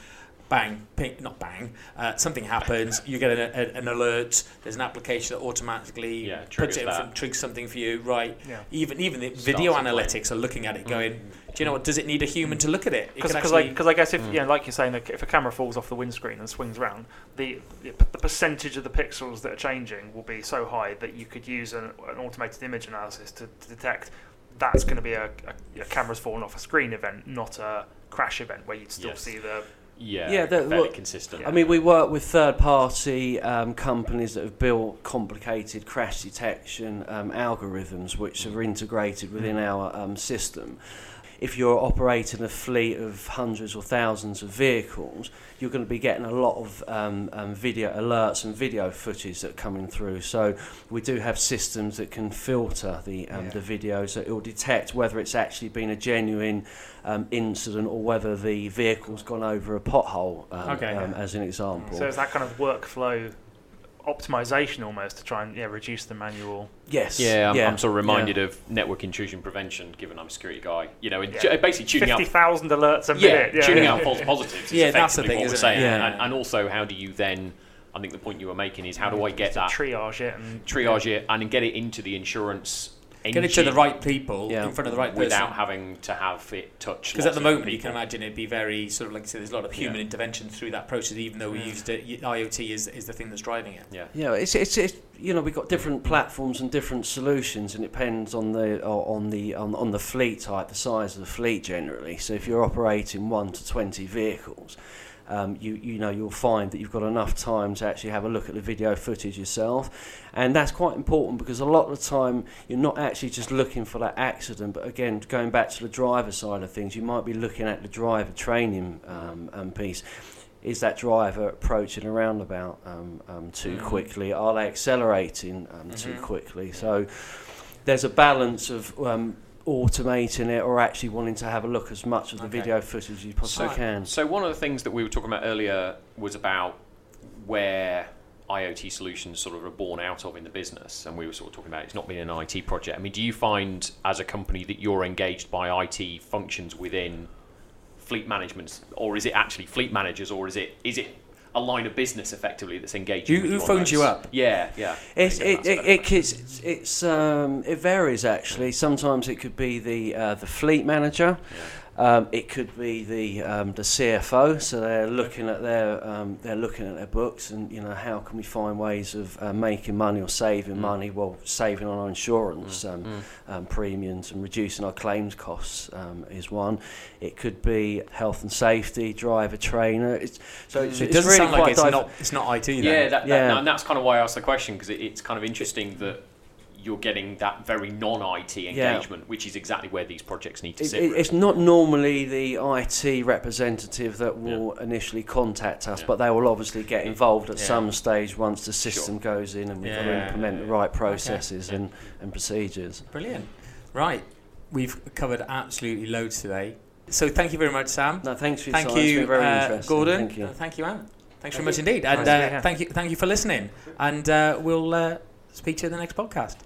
[SPEAKER 1] bang ping, not bang uh, something happens you get an, a, an alert there's an application that automatically
[SPEAKER 2] Yeah,
[SPEAKER 1] puts
[SPEAKER 2] triggers
[SPEAKER 1] it in
[SPEAKER 2] that.
[SPEAKER 1] front, triggers something for you right
[SPEAKER 4] yeah.
[SPEAKER 1] even even the
[SPEAKER 2] Starts
[SPEAKER 1] video
[SPEAKER 2] a claim.
[SPEAKER 1] analytics are looking at it going do you know what does it need a human to look at it it
[SPEAKER 4] Because
[SPEAKER 1] could
[SPEAKER 4] I,
[SPEAKER 1] actually
[SPEAKER 4] 'cause I guess if
[SPEAKER 2] Mm.
[SPEAKER 4] you know, like you're saying, if a camera falls off the windscreen and swings around, the the percentage of the pixels that are changing will be so high that you could use an, an automated image analysis to, to detect that's going to be a, a, a camera's fallen off a screen event, not a crash event where you'd still
[SPEAKER 2] Yes.
[SPEAKER 4] see the
[SPEAKER 2] Yeah,
[SPEAKER 5] Yeah,
[SPEAKER 2] fairly
[SPEAKER 5] well,
[SPEAKER 2] consistent.
[SPEAKER 5] I mean, we work with third-party um, companies that have built complicated crash detection um, algorithms, which are integrated within our um, system. If you're operating a fleet of hundreds or thousands of vehicles, you're going to be getting a lot of um, um, video alerts and video footage that are coming through. So we do have systems that can filter the um,
[SPEAKER 1] Yeah.
[SPEAKER 5] the video, so it will detect whether it's actually been a genuine um, incident or whether the vehicle's gone over a pothole, um,
[SPEAKER 1] Okay.
[SPEAKER 5] um, as an example.
[SPEAKER 4] so it's that kind of workflow optimization almost to try and yeah reduce the manual.
[SPEAKER 5] yes.
[SPEAKER 2] yeah, I'm,
[SPEAKER 5] yeah,
[SPEAKER 2] I'm sort of reminded
[SPEAKER 5] yeah.
[SPEAKER 2] of network intrusion prevention, given I'm a security guy. You know, and
[SPEAKER 4] Yeah.
[SPEAKER 2] basically tuning out
[SPEAKER 4] Fifty thousand alerts a
[SPEAKER 2] yeah,
[SPEAKER 4] minute. Yeah,
[SPEAKER 2] tuning
[SPEAKER 4] yeah.
[SPEAKER 2] out *laughs* false positives. Is
[SPEAKER 1] Yeah, that's the thing,
[SPEAKER 2] what we're saying.
[SPEAKER 5] Yeah.
[SPEAKER 2] And, and also, how do you then? I think the point you were making is how do mm, I get that
[SPEAKER 4] triage it and
[SPEAKER 2] triage it and get it into the insurance
[SPEAKER 1] get it to the right people
[SPEAKER 5] Yeah.
[SPEAKER 1] in front of the right person
[SPEAKER 2] without having to have it touch.
[SPEAKER 1] Because at the
[SPEAKER 2] of
[SPEAKER 1] moment, you can imagine it'd be very sort of like I said, there's a lot of human
[SPEAKER 2] Yeah.
[SPEAKER 1] intervention through that process, even though we used it. IoT is, is the thing that's driving it.
[SPEAKER 2] Yeah.
[SPEAKER 5] Yeah, it's, it's, it's you know we've got different platforms and different solutions, and it depends on the on the on, on the fleet type, the size of the fleet generally. So if you're operating one to twenty vehicles, um, you you know you'll find that you've got enough time to actually have a look at the video footage yourself, and that's quite important because a lot of the time you're not actually just looking for that accident, but again going back to the driver side of things, you might be looking at the driver training um, um, piece is that driver approaching a roundabout um, um, too
[SPEAKER 1] Mm.
[SPEAKER 5] quickly? Are they accelerating um, too
[SPEAKER 1] Mhm.
[SPEAKER 5] quickly? So there's a balance of um, automating it or actually wanting to have a look as much of the
[SPEAKER 1] Okay.
[SPEAKER 5] video footage as you possibly
[SPEAKER 1] So-
[SPEAKER 5] can.
[SPEAKER 2] So one of the things that we were talking about earlier was about where IoT solutions sort of are born out of in the business, and we were sort of talking about it's not been an IT project. I mean, do you find as a company that you're engaged by IT functions within fleet management, or is it actually fleet managers, or is it is it a line of business effectively that's engaging?
[SPEAKER 1] Who-
[SPEAKER 2] with
[SPEAKER 1] who
[SPEAKER 2] on
[SPEAKER 1] phones you up?
[SPEAKER 2] Yeah, yeah.
[SPEAKER 5] It's, it, it, it, it's, it's, um, it varies actually. Sometimes it could be the, uh, the fleet manager. Um, it could be the um, the CFO, so they're looking at their um, they're looking at their books and you know how can we find ways of uh, making money or saving
[SPEAKER 2] Mm.
[SPEAKER 5] money, well saving on our insurance
[SPEAKER 2] Mm,
[SPEAKER 5] um,
[SPEAKER 2] mm.
[SPEAKER 5] um, premiums and reducing our claims costs um, is one. It could be health and safety, driver trainer. It's, so it's,
[SPEAKER 1] it
[SPEAKER 5] it's
[SPEAKER 1] doesn't
[SPEAKER 5] really
[SPEAKER 1] sound like it's
[SPEAKER 5] div-
[SPEAKER 1] not it's not IT. Then.
[SPEAKER 2] Yeah, that, that,
[SPEAKER 5] Yeah.
[SPEAKER 2] and that's kind of why I asked the question because it, it's kind of interesting that you're getting that very non-IT engagement, which is exactly where these projects need to
[SPEAKER 5] It,
[SPEAKER 2] sit.
[SPEAKER 5] it, it's not normally the IT representative that will initially contact us,
[SPEAKER 2] Yeah.
[SPEAKER 5] but they will obviously get involved at
[SPEAKER 1] Yeah.
[SPEAKER 5] some stage once the system goes in and we've got to
[SPEAKER 1] Yeah.
[SPEAKER 5] implement the right processes
[SPEAKER 2] Okay.
[SPEAKER 5] and, and procedures.
[SPEAKER 1] Brilliant. Right, we've covered absolutely loads today. So thank you very much, Sam.
[SPEAKER 5] No, thanks for your
[SPEAKER 1] Thank
[SPEAKER 5] time. It's
[SPEAKER 1] you,
[SPEAKER 5] been very
[SPEAKER 1] uh,
[SPEAKER 5] interesting.
[SPEAKER 1] Gordon.
[SPEAKER 5] Thank you.
[SPEAKER 1] Uh, thank you, Anne. Thanks very
[SPEAKER 3] Thank
[SPEAKER 1] much indeed, and
[SPEAKER 4] Nice
[SPEAKER 1] uh, thank you, thank you for listening. And uh, we'll uh, speak to you in the next podcast.